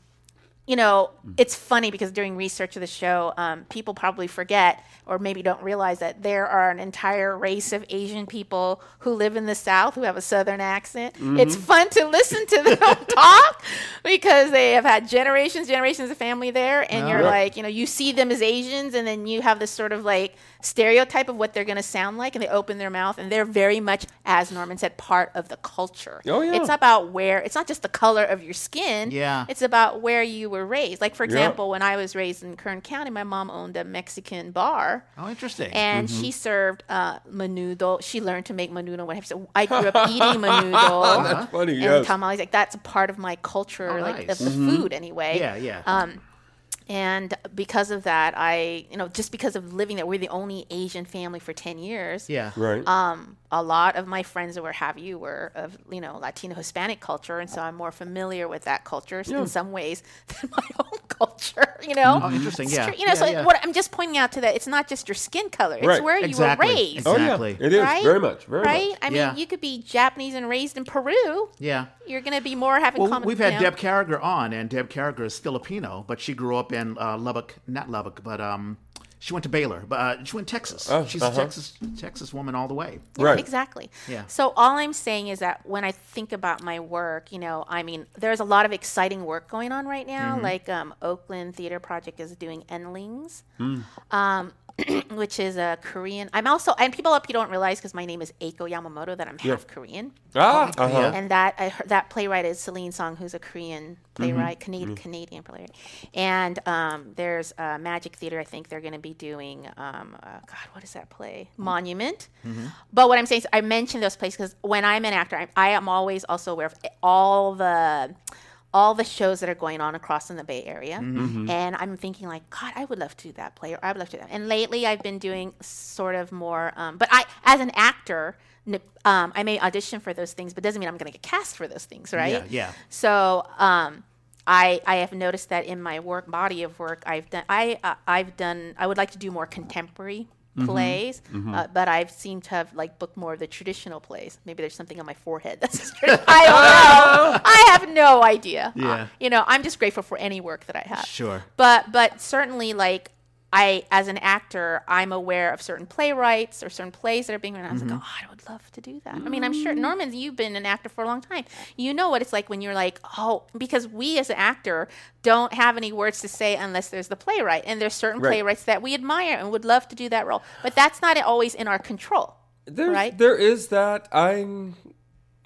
you know, it's funny because during research of the show, um, people probably forget or maybe don't realize that there are an entire race of Asian people who live in the South who have a Southern accent. It's fun to listen to them talk because they have had generations, generations of family there, and you're Yeah. like, you know, you see them as Asians, and then you have this sort of like stereotype of what they're going to sound like, and they open their mouth, and they're very much, as Norman said, part of the culture. Oh, yeah. It's about where it's not just the color of your skin. Yeah. It's about where you were raised. Like for Yeah. example, when I was raised in Kern County, my mom owned a Mexican bar. Oh, interesting. And Mm-hmm. she served uh, menudo. She learned to make menudo. Whatever. So I grew up eating menudo. That's funny, And yes. tamales. Like that's a part of my culture, Oh, like nice. of the food anyway. yeah, yeah. Um, and because of that, I, you know, just because of living there, we're the only Asian family for 10 years. yeah. Right. Um, a lot of my friends or have you were of, you know, Latino Hispanic culture. And so I'm more familiar with that culture in some ways than my own culture, you know? Oh, interesting. It's Yeah. true. You know, Yeah, so yeah. what I'm just pointing out to that, it's not just your skin color, it's Right. where Exactly. you were raised. oh Exactly. yeah, it is Right? very much, very right? much. I mean, Yeah. you could be Japanese and raised in Peru. Yeah. You're going to be more having Well, common. we've had you know. Deb Carragher on, and Deb Carragher is Filipino, but she grew up in uh, Lubbock, not Lubbock, but um, she went to Baylor, but uh, she went to Texas. Oh, She's uh-huh. a Texas Texas woman all the way. Yeah, Right. Exactly. Yeah. So all I'm saying is that when I think about my work, you know, I mean, there's a lot of exciting work going on right now. Mm-hmm. Like um, Oakland Theater Project is doing Endlings, Hmm. um, which is a Korean. I'm also, and people up you don't realize because my name is Eiko Yamamoto that I'm half Korean, Ah, uh-huh. Yeah. and that I heard, that playwright is Celine Song, who's a Korean playwright, Canadian Canadian playwright. And um, there's uh, Magic Theater. I think they're going to be doing um, uh, God, what is that play? Monument. But what I'm saying is, I mention those plays because when I'm an actor, I, I am always also aware of all the all the shows that are going on across in the Bay Area, and I'm thinking like, God, I would love to do that play, or I would love to do that. And lately, I've been doing sort of more, um, but I, as an actor, um, I may audition for those things, but doesn't mean I'm going to get cast for those things, right? Yeah, yeah. So um, I I have noticed that in my work body of work, I've done I uh, I've done I would like to do more contemporary Mm-hmm. plays, Uh, but I've seemed to have like booked more of the traditional plays. Maybe there's something on my forehead that's I don't know. I have no idea. Yeah. Uh, you know, I'm just grateful for any work that I have. Sure. But but certainly like I as an actor, I'm aware of certain playwrights or certain plays that are being written. I was Mm-hmm. like, oh, I would love to do that. I mean, I'm sure Norman, you've been an actor for a long time. You know what it's like when you're like, oh, because we as an actor don't have any words to say unless there's the playwright, and there's certain Right. playwrights that we admire and would love to do that role, but that's not always in our control. There's, Right? There is that. I'm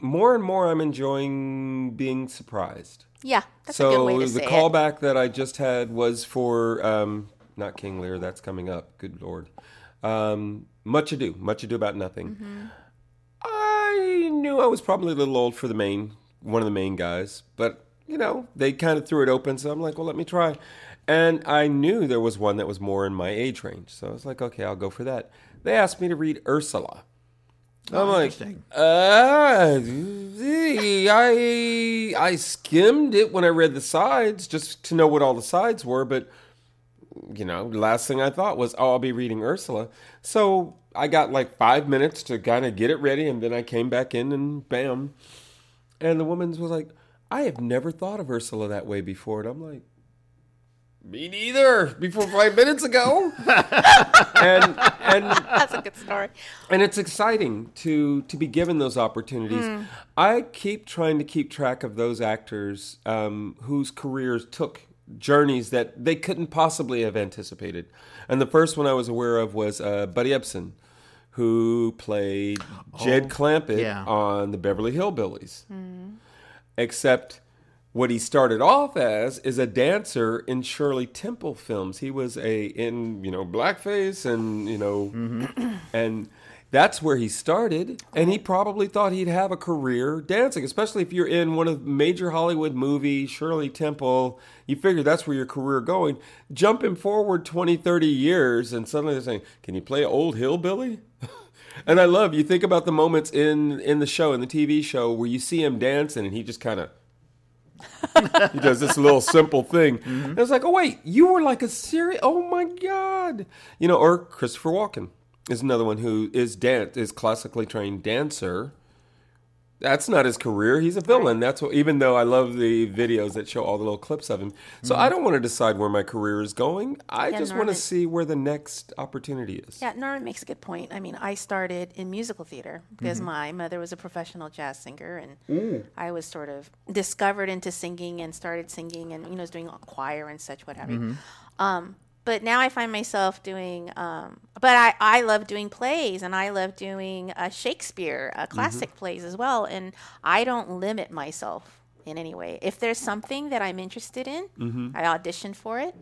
more and more. I'm enjoying being surprised. Yeah, that's so a good way to the say it. callback that I just had was for um, not King Lear. That's coming up. Good lord. Um, much ado. Much ado about nothing. Mm-hmm. I knew I was probably a little old for the main one of the main guys, but you know they kind of threw it open. So I'm like, well, let me try. And I knew there was one that was more in my age range, so I was like, okay, I'll go for that. They asked me to read Ursula. I'm like, uh, I I skimmed it when I read the sides just to know what all the sides were, but you know, last thing I thought was, oh, I'll be reading Ursula. So I got like five minutes to kind of get it ready, and then I came back in and bam. And the woman was like, I have never thought of Ursula that way before. And I'm like, me neither. Before five minutes ago, and and That's a good story. and it's exciting to to be given those opportunities. I keep trying to keep track of those actors um, whose careers took journeys that they couldn't possibly have anticipated. And the first one I was aware of was uh, Buddy Ebsen, who played Jed Clampett yeah. on the Beverly Hillbillies. Except what he started off as is a dancer in Shirley Temple films. He was a in you know blackface and you know and that's where he started and he probably thought he'd have a career dancing especially if you're in one of the major hollywood movies shirley temple you figure that's where your career going jumping forward 20 30 years and suddenly they're saying can you play old hillbilly And I love you think about the moments in in the show in the TV show where you see him dancing and he just kind of he does this little simple thing. Mm-hmm. And it's like, oh wait, you were like a serious. Oh my god, you know. Or Christopher Walken is another one who is dance is classically trained dancer. That's not his career. He's a villain. That's what. Even though I love the videos that show all the little clips of him, so mm-hmm. I don't want to decide where my career is going. I Yeah, just want to see where the next opportunity is. Yeah, Norman makes a good point. I mean, I started in musical theater because mm-hmm. my mother was a professional jazz singer, and I was sort of discovered into singing and started singing, and you know, was doing choir and such, what have you. Mm-hmm. Um, but now I find myself doing. Um, but I I love doing plays, and I love doing uh, Shakespeare, uh, classic plays as well, and I don't limit myself in any way. If there's something that I'm interested in, I audition for it,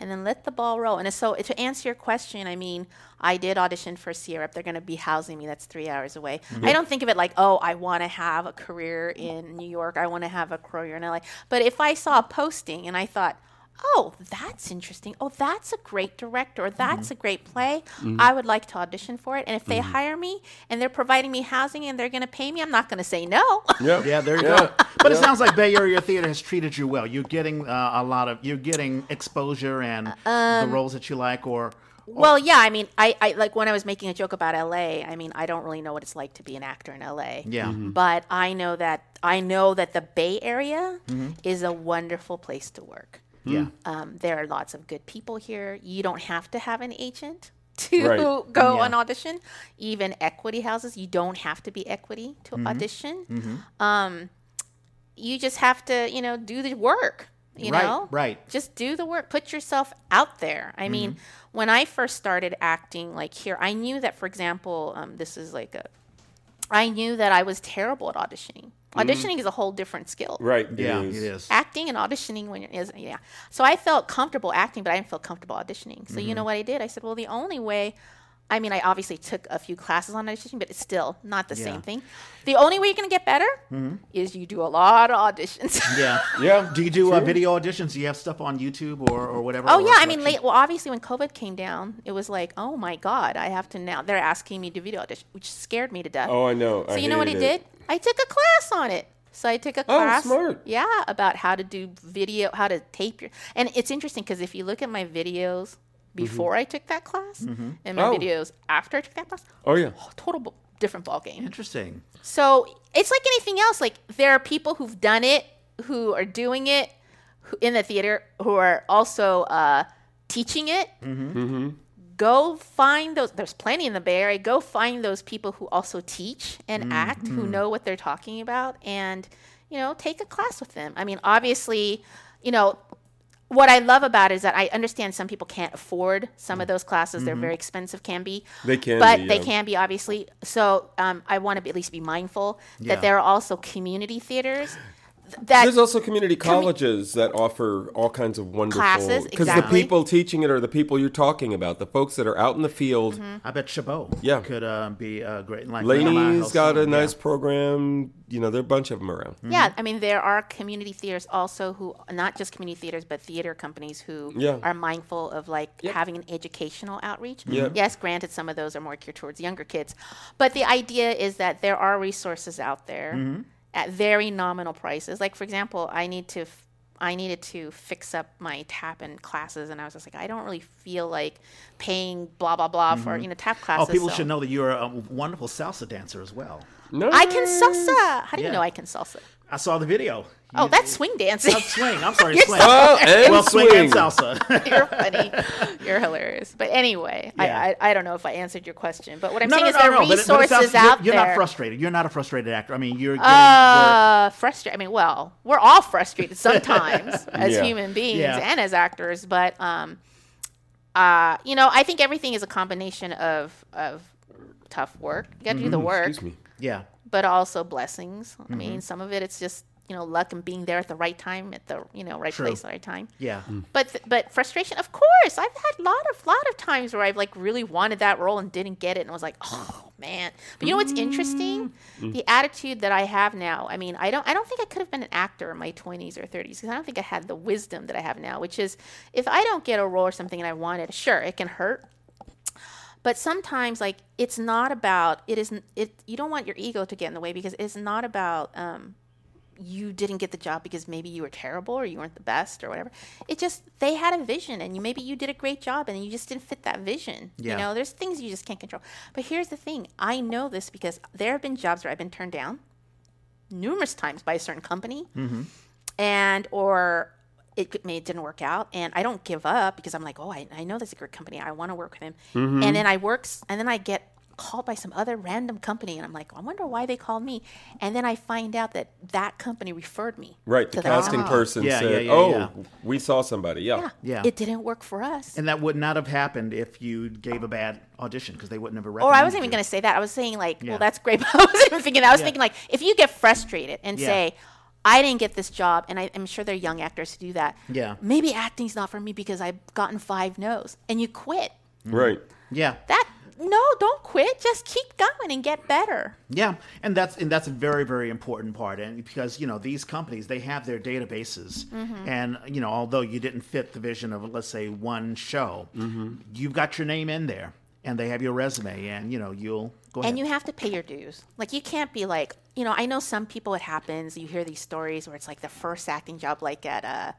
and then let the ball roll. And so, to answer your question, I mean, I did audition for Sierra. They're going to be housing me. That's three hours away. I don't think of it like, oh, I want to have a career in New York. I want to have a career in LA. But if I saw a posting and I thought, oh, that's interesting. Oh, that's a great director. Or that's mm-hmm. a great play. Mm-hmm. I would like to audition for it. And if they mm-hmm. hire me and they're providing me housing and they're going to pay me, I'm not going to say no. Yeah, Yeah, there you go. But it sounds like Bay Area Theater has treated you well. You're getting uh, a lot of, you're getting exposure and uh, Um, the roles that you like, or Well, yeah, I mean, I, I like when I was making a joke about LA. I mean, I don't really know what it's like to be an actor in LA. yeah, But I know that I know that the Bay Area is a wonderful place to work. Yeah. Um, there are lots of good people here. You don't have to have an agent to Right. go Yeah. on audition. Even equity houses, you don't have to be equity to Mm-hmm. audition. Um, you just have to, you know, do the work. You Right, know, right. Just do the work. Put yourself out there. I mean, Mm-hmm. when I first started acting, like here, I knew that, for example, um, this is like a. I knew that I was terrible at auditioning. Auditioning is a whole different skill Right. yeah, is. it is. acting and auditioning when it is yeah so i felt comfortable acting but i didn't feel comfortable auditioning so Mm-hmm. you know what i did i said well the only way i mean i obviously took a few classes on auditioning but it's still not the Yeah. Mm-hmm. same thing the only way you're going to get better is you do a lot of auditions Yeah, Yeah. Do you do uh, video auditions? Do you have stuff on YouTube or, or whatever? Oh or yeah, I mean, late, well, obviously when COVID came down, it was like, oh my god, I have to now. They're asking me to do video audition, which scared me to death. Oh, I know. So I you know what I hated it. did? I took a class on it. So I took a class. Oh, class. smart. Yeah, about how to do video, how to tape your. And it's interesting because if you look at my videos Mm-hmm. before I took that class mm-hmm. and my Oh. videos after I took that class, Oh yeah. Oh, total b- different ball game. Interesting. So it's like anything else. Like there are people who've done it, who are doing it who, in the theater, who are also uh, teaching it. Mm-hmm. Go find those. There's plenty in the Bay Area. Go find those people who also teach and act, who know what they're talking about, and you know, take a class with them. I mean, obviously, you know, what I love about it is that I understand some people can't afford some of those classes. They're very expensive, can be. They can but be, they can be obviously. So um, I want to at least be mindful Yeah. that there are also community theaters th- that There's also community colleges that offer all kinds of wonderful Classes, because the people teaching it are the people you're talking about, the folks that are out in the field. Mm-hmm. I bet Chabot Yeah. could uh, be uh, great. Like Laney's Nehemiah got a nice yeah. program. You know, there are a bunch of them around. Yeah, I mean there are community theaters also who not just community theaters but theater companies who Yeah. are mindful of like having an educational outreach. Yep. Yes, granted some of those are more geared towards younger kids, but the idea is that there are resources out there at very nominal prices. Like for example, I need to f- I needed to fix up my tap and classes and I was just like I don't really feel like paying blah blah blah for, mm-hmm. you know, tap classes. Oh, classes. people so- should know that you're a wonderful salsa dancer as well. No, I can salsa. How do you know I can salsa? I saw the video. Oh, You- that's swing dancing. Oh, swing. I'm sorry, You're swing. so Oh, and well, swing, swing. and salsa. You're funny. You're hilarious. But anyway, Yeah. I, I I don't know if I answered your question, but what I'm no, saying no, is no, there no. are but it- but it resources sounds- out you're, you're there. not frustrated. You're not a frustrated actor. I mean, you're getting uh, frustrated. I mean, well, we're all frustrated sometimes as Yeah. human beings Yeah. and as actors, but um, uh, you know, I think everything is a combination of of tough work. You got to do the work, Mm-hmm. Excuse me. Yeah. But also blessings. I Mm-hmm. mean, some of it it's just you know luck and being there at the right time at the you know right True. place at the right time. Yeah. But th- but frustration, of course. I've had a lot of lot of times where I've like really wanted that role and didn't get it, and i was like, oh man. But you know what's interesting? The attitude that I have now. I mean, I don't I don't think I could have been an actor in my twenties or thirties because I don't think I had the wisdom that I have now. Which is, if I don't get a role or something and I want it, sure, it can hurt. But sometimes, like it's not about it isn't it. You don't want your ego to get in the way because it's not about um, you didn't get the job because maybe you were terrible or you weren't the best or whatever. It just they had a vision and you maybe you did a great job and you just didn't fit that vision. Yeah. You know, there's things you just can't control. But here's the thing: I know this because there have been jobs where I've been turned down numerous times by a certain company, and or it maybe it didn't work out, and I don't give up because I'm like, oh, I, I know this is a great company. I want to work with him, mm-hmm. and then I works, and then I get called by some other random company, and I'm like, I wonder why they called me, and then I find out that that company referred me. Right. The casting company. person Yeah, said, yeah, yeah, "Oh, yeah. we saw somebody." Yeah. Yeah. Yeah. It didn't work for us. And that would not have happened if you gave a bad audition because they wouldn't have Or I wasn't even going to say that. I was saying like, Yeah. well, that's great. But I wasn't even thinking that. I was Yeah. thinking like, if you get frustrated and Yeah. say, I didn't get this job, and I, I'm sure there are young actors who do that. Yeah. Maybe acting's not for me because I've gotten five no's, and you quit. Right. Yeah. That no, don't quit. Just keep going and get better. Yeah, and that's and that's a very very important part, and because you know these companies they have their databases, Mm-hmm. and you know although you didn't fit the vision of let's say one show, you've got your name in there, and they have your resume, and you know you'll go ahead. And you have to pay your dues. Like you can't be like, you know, I know some people it happens. You hear these stories where it's like the first acting job, like at a,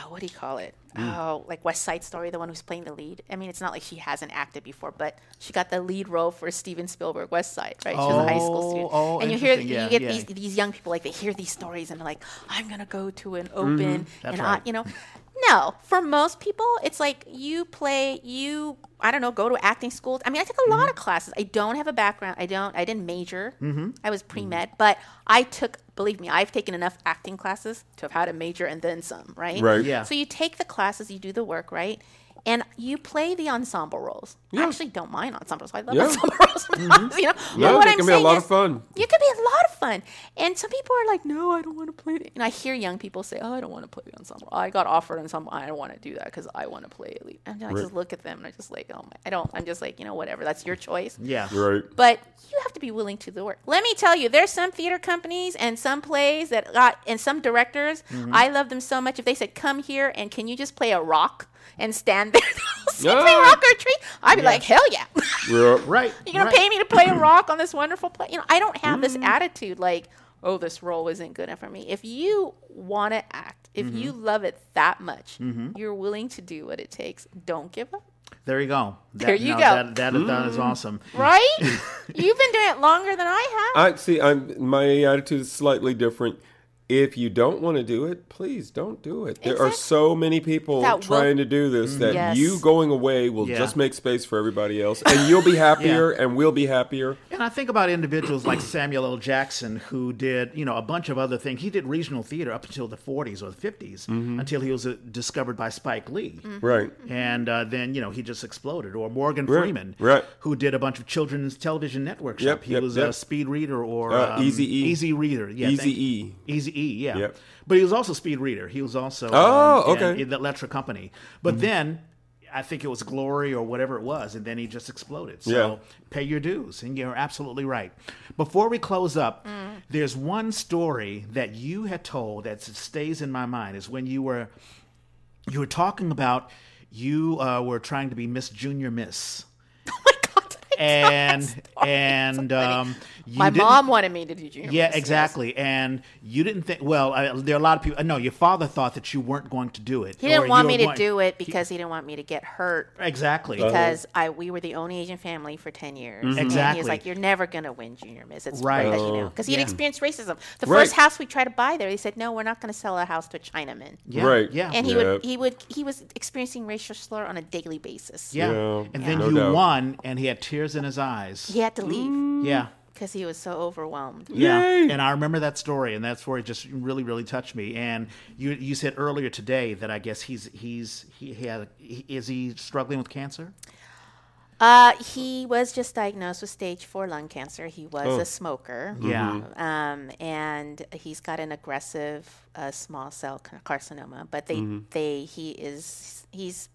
oh, what do you call it? Mm. Oh, like West Side Story, the one who's playing the lead. I mean, it's not like she hasn't acted before, but she got the lead role for Steven Spielberg West Side, right? She was a high school Oh, student. oh, and you hear. Yeah, you get yeah. these these young people like they hear these stories and they're like, I'm gonna go to an open, Mm-hmm. That's and right. I, you know. No, for most people, it's like you play, you, I don't know, go to acting school. I mean, I took a lot of classes. I don't have a background. I don't, I didn't major. Mm-hmm. I was pre med, but I took, believe me, I've taken enough acting classes to have had a major and then some, right? Right. Yeah. So you take the classes, you do the work, right? And you play the ensemble roles. I actually don't mind ensembles. I love Yeah. ensemble roles. sometimes, You know, Mm-hmm. Yeah, but what they I'm can be a lot is, of fun. You could be a lot of fun. And some people are like, no, I don't want to play it. And I hear young people say, oh, I don't want to play the ensemble. I got offered ensemble. I don't want to do that because I want to play elite. And I just look at them and I just like, oh my, I don't, I'm just like, you know, whatever. That's your choice. yeah, Right. But you have to be willing to do the work. Let me tell you, there's some theater companies and some plays that got, and some directors, Mm-hmm. I love them so much. If they said, come here and can you just play a rock and stand there? See, Yeah. play rock or a tree? I'd be like, hell yeah. Yeah. right. You're gonna pay me to play a rock on this wonderful play. You know, I don't have Mm. this attitude like, oh, this role isn't good enough for me. If you want to act, if you Mm-hmm. love it that much, you're willing to do what it takes. Don't give up. There you go. That, There you no, go. That, that, is- that Mm. is awesome. Right? You've been doing it longer than I have. I see. I'm my attitude is slightly different. If you don't want to do it, please don't do it. There are so many people That will- trying to do this that Yes. you going away will Yeah. just make space for everybody else, and you'll be happier, and we'll be happier. And I think about individuals like Samuel L. Jackson, who did, you know, a bunch of other things. He did regional theater up until the 40s or the 50s, Mm-hmm. until he was uh, discovered by Spike Lee. Right. And uh, then, you know, he just exploded. Or Morgan Right, Freeman, right. who did a bunch of children's television network Yep, stuff. He yep, was yep. a speed reader or Uh, um, Easy-E. Easy reader. Yeah, Easy E. Easy E, yeah. Yep. But he was also speed reader. He was also Oh, um, okay. in the Electric company. But then I think it was Glory or whatever it was, and then he just exploded. So Yeah. pay your dues, and you're absolutely right. Before we close up, there's one story that you had told that stays in my mind. Is when you were you were talking about you uh, were trying to be Miss Junior Miss. oh my God. did I tell that And story? and um, you My mom wanted me to do junior. yeah, Miss, yes. exactly. And you didn't think. Well, I, there are a lot of people. No, your father thought that you weren't going to do it. He didn't want me to going- do it because he didn't want me to get hurt. Exactly. Because I we were the only Asian family for ten years. Mm-hmm. And he Exactly. was like, "You're never gonna win junior miss. It's Right. right. you know." Because he had oh, Yeah. experienced racism. The Right. first house we tried to buy there, he said, "No, we're not gonna sell a house to a Chinaman." yeah, Right. Yeah. And he Yeah. would he would he was experiencing racial slur on a daily basis. yeah. Yeah. And then No you doubt. won, and he had tears in his eyes. He had to leave Yeah. Because he was so overwhelmed. Yeah, Yay. and I remember that story, and that story just really, really touched me. And you, you said earlier today that I guess he's he's he had he, is he struggling with cancer? Uh, he was just diagnosed with stage four lung cancer. He was Oh. a smoker. Yeah. Um, and he's got an aggressive uh, small cell carcinoma. But they, they, he is, he's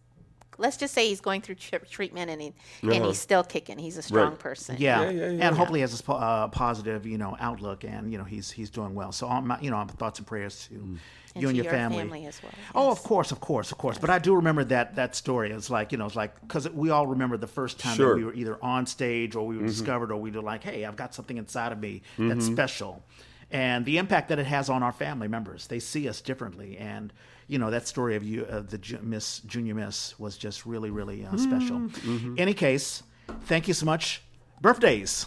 let's just say he's going through tri- treatment and he, and he's still kicking. He's a strong Uh-huh. Right. person. Yeah, Yeah, yeah, yeah. and hopefully has a po- uh, positive, you know, outlook, and you know he's he's doing well. So, um, you know, I'm thoughts and prayers to Mm. You and to your, family. as well. Oh, of course, of course, of course. But I do remember that that story. It's like you know, it's like because we all remember the first time Sure. that we were either on stage or we were discovered or we were like, hey, I've got something inside of me that's special, and the impact that it has on our family members. They see us differently, and you know that story of you, of the Ju- Miss Junior Miss, was just really, really uh, special. Any case, thank you so much. Birthdays.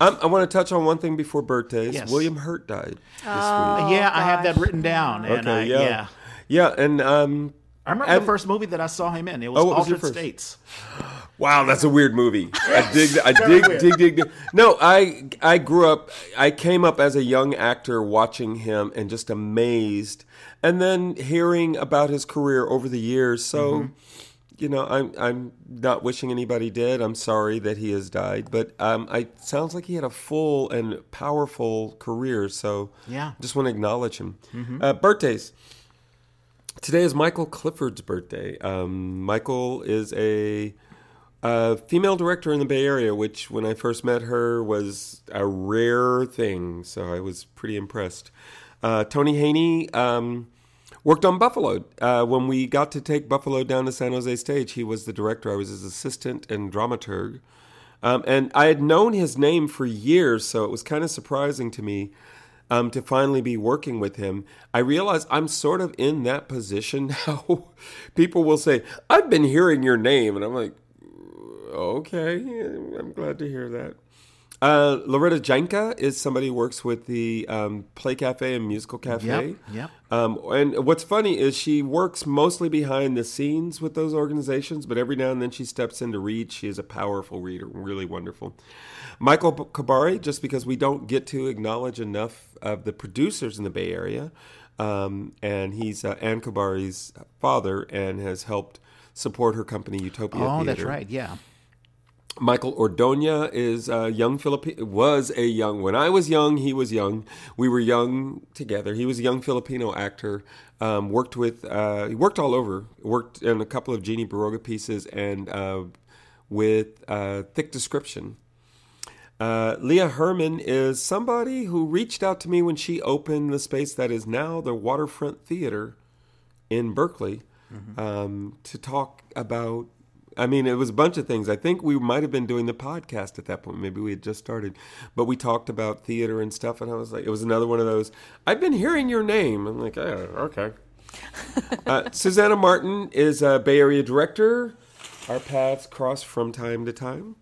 Um, I want to touch on one thing before birthdays. Yes. William Hurt died this yeah, I have that written down, week. and I, yeah. yeah. yeah, and um, I remember And- the first movie that I saw him in. It was Oh, what was your Altered first? States. Wow, that's a weird movie. I dig. I dig, dig, dig, dig. No, I I grew up. I came up as a young actor watching him and just amazed, and then hearing about his career over the years. So, you know, I'm I'm not wishing anybody dead. I'm sorry that he has died, but um, I sounds like he had a full and powerful career. So, Yeah. just want to acknowledge him. Uh, birthdays. Today is Michael Clifford's birthday. Um, Michael is a, uh female director in the Bay Area, which when I first met her was a rare thing. So I was pretty impressed. Uh, Tony Haney um, worked on Buffalo. Uh, when we got to take Buffalo down to San Jose stage, he was the director. I was his assistant and dramaturg. Um, and I had known his name for years, so it was kind of surprising to me um, to finally be working with him. I realize I'm sort of in that position now. People will say, I've been hearing your name. And I'm like, okay, I'm glad to hear that. Uh, Loretta Janka is somebody who works with the um, Play Cafe and Musical Cafe. Yep, yep. Um, and what's funny is she works mostly behind the scenes with those organizations, but every now and then she steps in to read. She is a powerful reader, really wonderful. Michael Kobori, just because we don't get to acknowledge enough of the producers in the Bay Area, um, and he's uh, Ann Kobori's father and has helped support her company Utopia. Oh, that's right. Yeah. Michael Ordonia is a young Filipino. Was a young when I was young. He was young. We were young together. He was a young Filipino actor. Um, worked with. Uh, he worked all over. Worked in a couple of Jeannie Barroga pieces and uh, with uh, Thick Description. Uh, Leah Herman is somebody who reached out to me when she opened the space that is now the Waterfront Theater in Berkeley um, to talk about. I mean, it was a bunch of things. I think we might have been doing the podcast at that point. Maybe we had just started, but we talked about theater and stuff. And I was like, it was another one of those. I've been hearing your name. I'm like, oh, okay. uh, Susanna Martin is a Bay Area director. Our paths cross from time to time.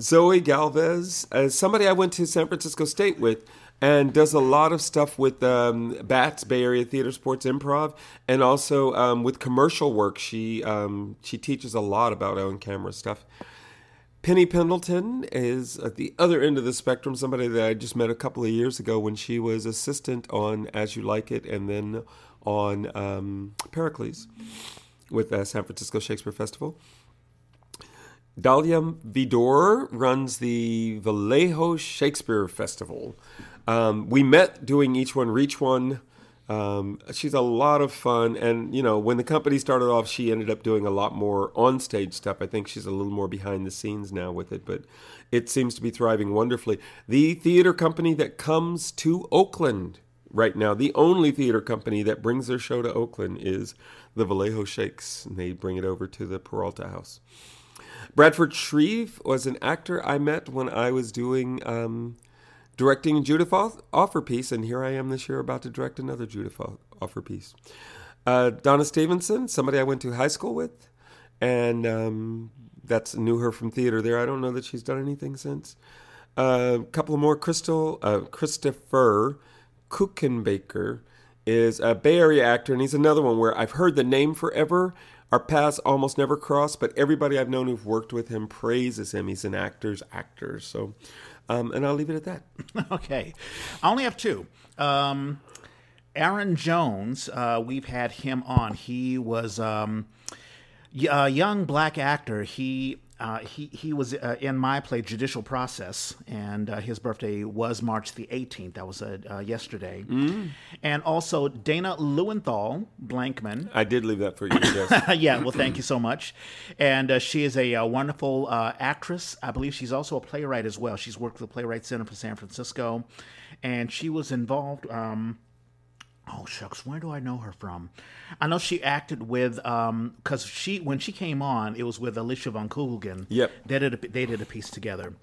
Zoe Galvez, uh, somebody I went to San Francisco State with, and does a lot of stuff with um, BATS, Bay Area Theater Sports Improv, and also um, with commercial work. She um, she teaches a lot about on camera stuff. Penny Pendleton is at the other end of the spectrum, somebody that I just met a couple of years ago when she was assistant on As You Like It and then on um, Pericles with uh, San Francisco Shakespeare Festival. Dahlia Vidor runs the Vallejo Shakespeare Festival. Um, we met doing each one, reach one. Um, she's a lot of fun, and you know, when the company started off, she ended up doing a lot more on-stage stuff. I think she's a little more behind the scenes now with it, but it seems to be thriving wonderfully. The theater company that comes to Oakland right now, the only theater company that brings their show to Oakland is the Vallejo Shakes, and they bring it over to the Peralta House. Bradford Shreve was an actor I met when I was doing um, directing Judith Off- Offer piece, and here I am this year about to direct another Judith Off- Offer piece. Uh, Donna Stevenson, somebody I went to high school with, and um, that's knew her from theater there. I don't know that she's done anything since. A couple more. Crystal uh, Christopher Kuchenbaker is a Bay Area actor, and he's another one where I've heard the name forever. Our paths almost never cross, but everybody I've known who've worked with him praises him. He's an actor's actor. So, um, and I'll leave it at that. Okay. I only have two. Um, Aaron Jones, uh, we've had him on. He was um, a young black actor. He uh, he he was uh, in my play Judicial Process, and uh, his birthday was March the 18th. That was uh, uh, yesterday. And also Dana Lewenthal Blankman. I did leave that for you. Yes. yeah, well, thank you so much. And uh, she is a, uh wonderful uh, actress. I believe she's also a playwright as well. She's worked with the Playwright Center for San Francisco, and she was involved. Um, oh shucks, where do I know her from? I know she acted with um because she when she came on, it was with Alicia von Kugelgen. Yep. they did a, they did a piece together.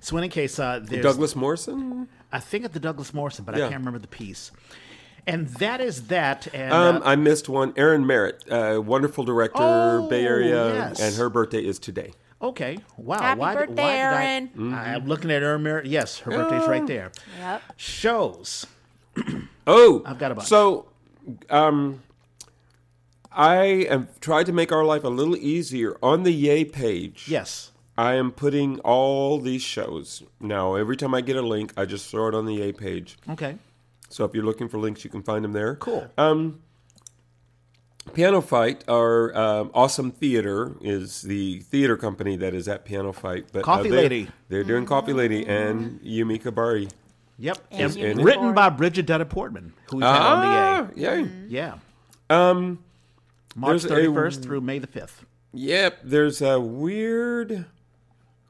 So in any case, uh, there's Douglas Morrisson. I think at the Douglas Morrisson, but Yeah. I can't remember the piece. And that is that. And Um, uh, I missed one. Erin Merritt, uh, wonderful director, Oh, Bay Area, yes. and her birthday is today. Okay. Wow. Happy why, birthday, why did I- Erin. I'm looking at Erin Merritt. Yes, her birthday's right there. Yep. Shows. Oh, I've got a bunch. So, um, I have tried to make our life a little easier on the Yay page. Yes. I am putting all these shows now. Every time I get a link, I just throw it on the Yay page. Okay. So if you're looking for links, you can find them there. Cool. Um, PianoFight, our um, awesome theater, is the theater company that is at PianoFight. But Coffee they're- Lady. They're doing Coffee Lady and Yumi Kobori. Yep. And And Unicorn. written by Bridget Dutta Portman, who we've had on the A. yay. Yeah. Um, March 31st through May the 5th. Yep, there's a weird.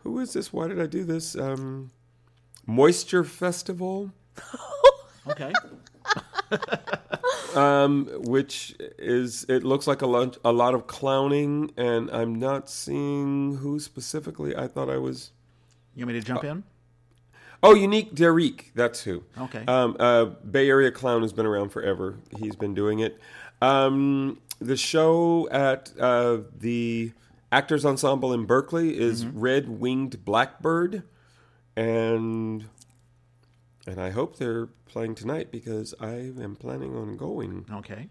Who is this? Why did I do this? Um, Moisture Festival, Okay. um, which is it looks like a lot, a lot of clowning, and I'm not seeing who specifically. I thought I was. You want me to jump in? Oh, Unique Derique, that's who. Okay. Um, uh, Bay Area clown has been around forever. He's been doing it. Um, the show at uh, the Actors Ensemble in Berkeley is Mm-hmm. Red Winged Blackbird, and and I hope they're playing tonight because I am planning on going. Okay.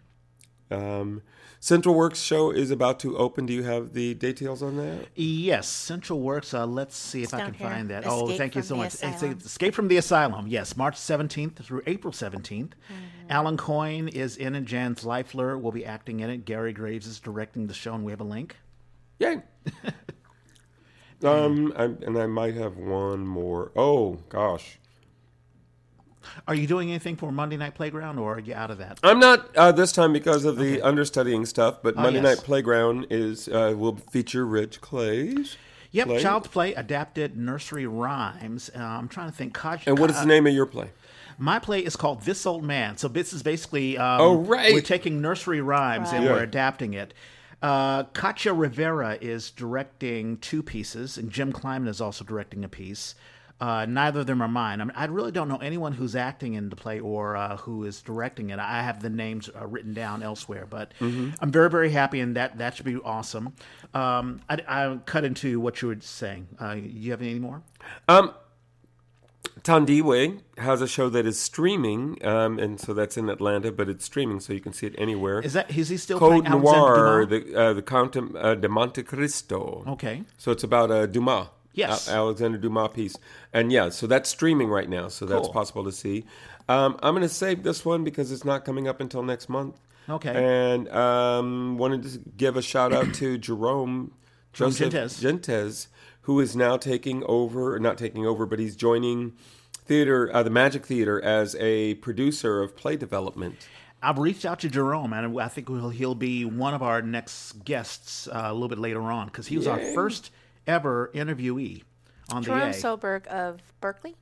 Um, Central Works show is about to open. Do you have the details on that? Yes, Central Works. Uh, let's see if It's I can here. find that. Escape oh, thank you so much. Asylum. Escape from the Asylum. Yes, March 17th through April 17th. Alan Coyne is in it. Jan Zvaifler will be acting in it. Gary Graves is directing the show, and we have a link. Yay. um, I, and I might have one more. Oh gosh. Are you doing anything for Monday Night Playground, or are you out of that? I'm not uh, this time because of the understudying stuff, but Monday yes. Night Playground is uh, will feature Reg Clay's. Yep, play. Child's Play adapted nursery rhymes. Uh, I'm trying to think. Kaj- And what is the name of your play? My play is called This Old Man. So this is basically um, Oh, right. We're taking nursery rhymes and Right. we're adapting it. Uh, Katja Rivera is directing two pieces, and Jim Kleinmann is also directing a piece. Uh, neither of them are mine. I, mean, I really don't know anyone who's acting in the play or uh, who is directing it. I have the names uh, written down elsewhere, but Mm-hmm. I'm very, very happy, and that that should be awesome. Um, I, I cut into what you were saying. Uh, you have any more? Um, Tandiwe has a show that is streaming, um, and so that's in Atlanta, but it's streaming, so you can see it anywhere. Is that is he still Code Noir, the uh, the Count of, uh, de Monte Cristo. Okay. So it's about uh, Dumas. Yes. Al- Alexander Dumas piece. And yeah, so that's streaming right now, so that's possible to see. Um, I'm going to save this one because it's not coming up until next month. Okay. And um, wanted to give a shout out to Jerome Joseph Gentes. Gentes, who is now taking over, not taking over, but he's joining theater, uh, the Magic Theater, as a producer of play development. I've reached out to Jerome, and I think he'll, he'll be one of our next guests uh, a little bit later on because he was our first ever interviewee on the Jerome A. Soberg of Berkeley.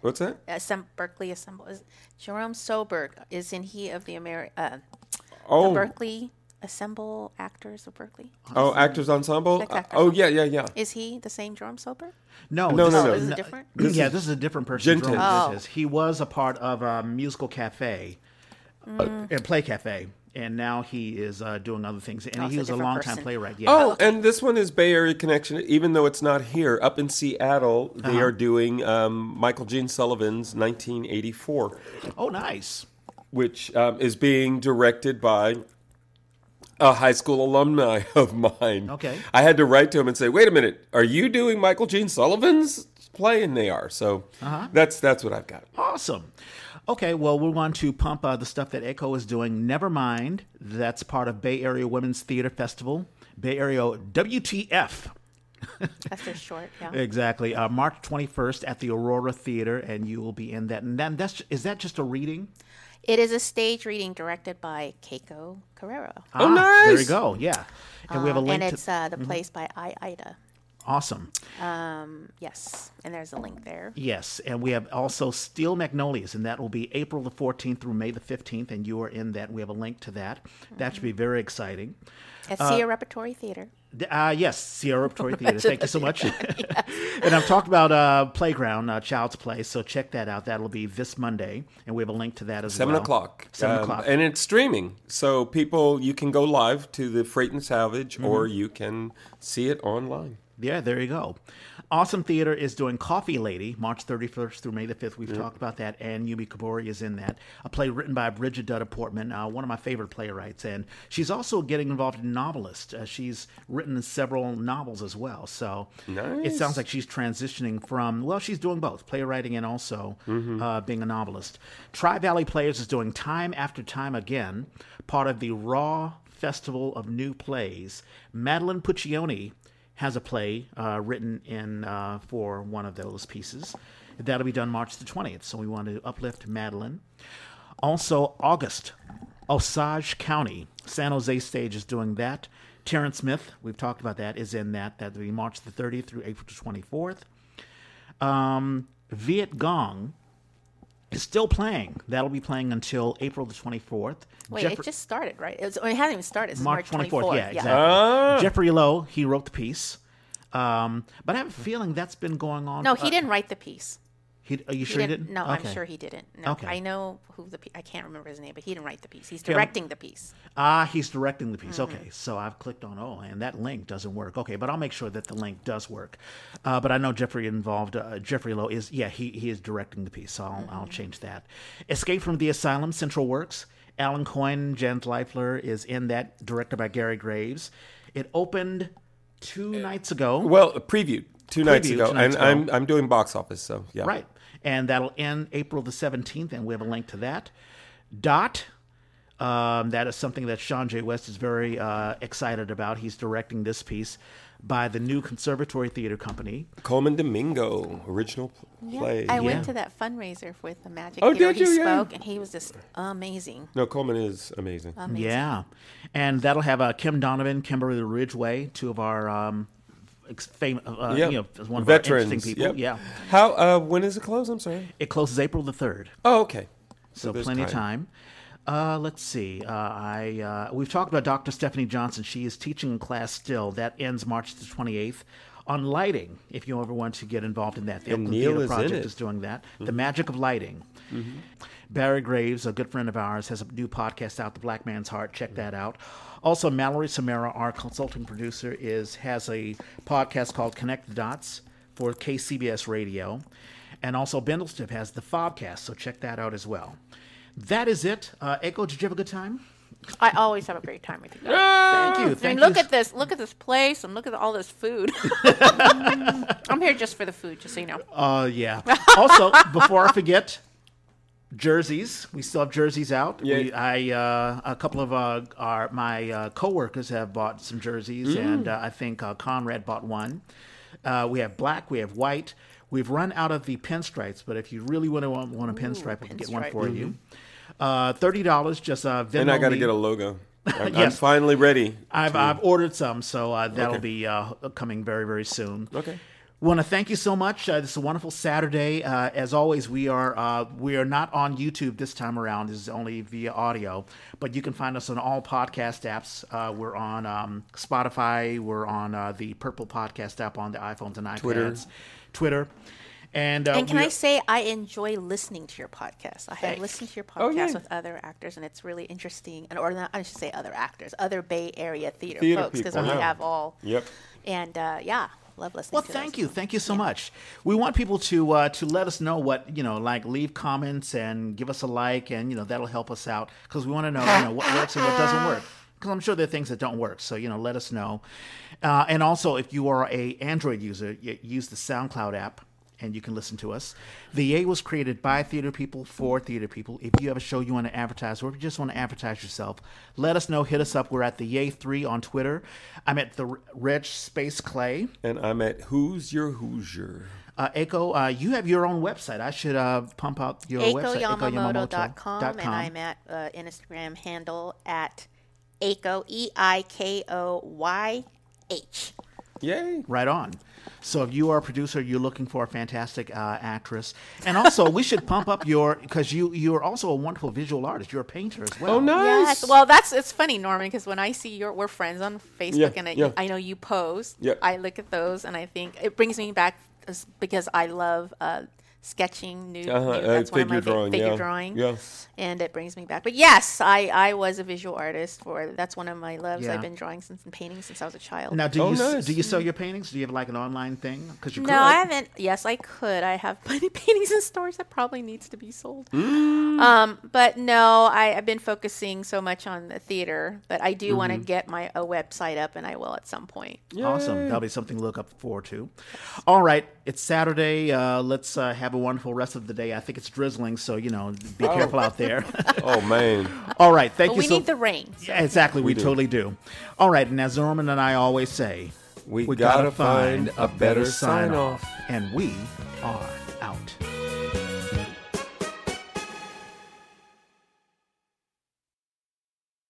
What's that? Assemb- Berkeley Assemble. Is, Jerome Soberg isn't he of the Ameri- uh, Oh, the Berkeley Assemble Actors of Berkeley? oh, Actors Ensemble. Uh, Actors oh, Ensemble. yeah, yeah, yeah. Is he the same Jerome Soberg? no, No, this no, is- no. Is it different? yeah, this is a different person. Gentes. Jerome Oh. Gentes. He was a part of a musical cafe and play cafe, and now he is uh, doing other things. And Oh, he was a different longtime person. playwright. Yeah. Oh, and this one is Bay Area Connection. Even though it's not here, up in Seattle, they Uh-huh. are doing um, Michael Gene Sullivan's 1984, oh, nice. which um, is being directed by a high school alumni of mine. Okay. I had to write to him and say, "Wait a minute, are you doing Michael Gene Sullivan's play?" And they are. So Uh-huh. that's that's what I've got. Awesome. Okay, well, we want to pump uh, the stuff that Eiko is doing. Never mind, that's part of Bay Area Women's Theater Festival. Bay Area WTF That's just short. Yeah. Exactly. Uh, March 21st at the Aurora Theater, and you will be in that. And then that's is that just a reading? It is a stage reading directed by Keiko Carrero. Oh, Ah, There nice. you go. Yeah. And we have a Um, link and to. it's uh, the place by I Ida. Awesome. Um, yes, and there's a link there. Yes, and we have also Steel Magnolias, and that will be April the 14th through May the 15th, and you are in that. We have a link to that. That should be very exciting. At Sia Repertory Theater. Uh, yes, Sierra Repertory Theater. Thank you so much. and I've talked about uh, Playground, uh, Child's Play, so check that out. That'll be this Monday, and we have a link to that as Seven well. o'clock. Seven Um, o'clock. And it's streaming. So people, you can go live to the Freight and Salvage Mm-hmm. or you can see it online. Yeah, there you go. Awesome Theater is doing Coffee Lady, March 31st through May the 5th. We've talked about that, and Yumi Kobori is in that. A play written by Bridget Dutta Portman, uh, one of my favorite playwrights. And she's also getting involved in novelist. Uh, she's written several novels as well. So it sounds like she's transitioning from, well, she's doing both playwriting and also uh, being a novelist. Tri Valley Players is doing Time After Time Again, part of the Raw Festival of New Plays. Madeline Puccioni has a play uh, written in uh, for one of those pieces. That'll be done March the 20th, so we want to uplift Madeline. Also, August, Osage County, San Jose stage is doing that. Terrence Smith, we've talked about that, is in that. That'll be March the 30th through April the 24th. Um, Vietgone is still playing. That'll be playing until April the 24th. Wait, Jeffrey- it just started, right? It, was, it hasn't even started. It's March March 24th. 24th. Yeah, exactly. Ah. Jeffrey Lowe, he wrote the piece. Um, but I have a feeling that's been going on. No, uh, he didn't write the piece. He, are you He sure he didn't. didn't? No, Okay. I'm sure he didn't. No, Okay. I know who the. pe- I can't remember his name, but he didn't write the piece. He's Okay, directing the piece. Ah, he's directing the piece. Mm-hmm. Okay, so I've clicked on oh, and that link doesn't work. Okay, but I'll make sure that the link does work. Uh, but I know Jeffrey involved. Uh, Jeffrey Lowe is yeah, he he is directing the piece, so I'll, I'll Mm-hmm. change that. Escape from the Asylum, Central Works. Alan Coyne, Jan Zvaifler is in that, directed by Gary Graves. It opened two nights ago. Well, previewed two nights Previewed ago. two nights and. I'm, I'm doing box office, so yeah. Right. And that'll end April the 17th, and we have a link to that. Dot. Um, that is something that Sean J. West is very uh, excited about. He's directing this piece by the new Conservatory Theater Company. Colman Domingo, original pl- play. I Yeah. went to that fundraiser with the Magic Oh, Theater. did he you? Yeah. spoke, and he was just amazing. No, Colman is amazing. Amazing. Yeah. And that'll have uh, Kim Donovan, Kimberly Ridgeway, two of our um, ex- fam- uh, yeah. you know, one of Veterans. our interesting people. yep. Yeah. How? Uh, when is it close? I'm sorry. It closes April the 3rd. Oh, okay. so there's plenty of time. Uh, let's see. Uh, I uh, we've talked about Dr. Stephanie Johnson. She is teaching a class still. That ends March the twenty eighth. On lighting, if you ever want to get involved in that, the And Oakland Theater is Project. Mm-hmm. is doing that. The magic of lighting. Barry Graves, a good friend of ours, has a new podcast out, The Black Man's Heart. Check that out. Also, Mallory Samara, our consulting producer, is has a podcast called Connect the Dots for KCBS Radio, and also Bindlestiff has the Fobcast. So check that out as well. That is it. Uh, Eiko, did you have a good time? I always have a great time with you guys. Thank you. I mean, Thank look at this. Look at this place, and look at all this food. I'm here just for the food, just so you know. Uh, yeah. Also, before I forget, jerseys. We still have jerseys out. Yeah. We, I uh, a couple of uh, our my uh, coworkers have bought some jerseys, and uh, I think uh, Conrad bought one. Uh, we have black. We have white. We've run out of the pinstripes, but if you really want to want, want a pinstripe, we can get one pinstripe. for you. Uh, Thirty dollars. Just uh, Venmo And I got to get a logo. I'm, I'm Yes. finally ready. I've, I've ordered some, so uh, that'll Okay. be uh, coming very, very soon. Okay. Want to thank you so much. Uh, this is a wonderful Saturday. Uh, as always, we are uh, we are not on YouTube this time around. This is only via audio, but you can find us on all podcast apps. Uh, we're on um, Spotify. We're on uh, the Purple Podcast app on the iPhones and iPads. Twitter. Twitter. And, uh, And can I say I enjoy listening to your podcast? I have Thanks. listened to your Oh, podcast yeah. with other actors, and it's really interesting. And or not, I should say other actors, other Bay Area theater, Theater folks, because we have all. Yep. And uh, yeah, love listening. Well, thank those. you, thank you so much. We want people to uh, to let us know what you know, like leave comments and give us a like, and you know that'll help us out because we want to know you know what works and what doesn't work. Because I'm sure there are things that don't work, so you know, let us know. Uh, and also, if you are a Android user, use the SoundCloud app, and you can listen to us. The Yay was created by theater people for theater people. If you have a show you want to advertise, or if you just want to advertise yourself, let us know. Hit us up. We're at the Yay Three on Twitter. I'm at the Reg Space Clay. And I'm at Who's Your Hoosier? Uh, Eiko, uh, you have your own website. I should uh, pump out your website, EikoYamamoto.com, eikoyamamoto.com. and I'm at uh, Instagram handle at Eiko, E I K O Y H. Yay. Right on. So if you are a producer, you're looking for a fantastic uh, actress, and also we should pump up your because you you are also a wonderful visual artist. You're a painter as well. Oh, nice. Yes. Well, that's it's funny, Norman, because when I see your we're friends on Facebook, Yeah, and I, yeah. I know you post. Yeah. I look at those, and I think it brings me back because I love uh, sketching. New, Uh-huh, new- uh, that's one of my figure drawing, figure yeah. drawing. Yeah. And it brings me back. But yes, I I was a visual artist for that's one of my loves. Yeah. I've been drawing since and painting since I was a child. Now, do Oh, you nice. do you sell your paintings? Do you have like an online thing? Because you no, could. I haven't. Yes, I could. I have plenty of paintings in stores that probably needs to be sold. Mm. Um, but no, I, I've been focusing so much on the theater, but I do want to Mm-hmm. get my a website up, and I will at some point. Awesome. That'll be something to look up for too. All right. It's Saturday. Uh, let's uh, have a wonderful rest of the day. I think it's drizzling, so, you know, be oh. careful out there. Oh, man. All right. Thank But you we so need the rain. so- Yeah, exactly. We, do. totally do. All right. And as Norman and I always say, We gotta find a better sign-off. And we are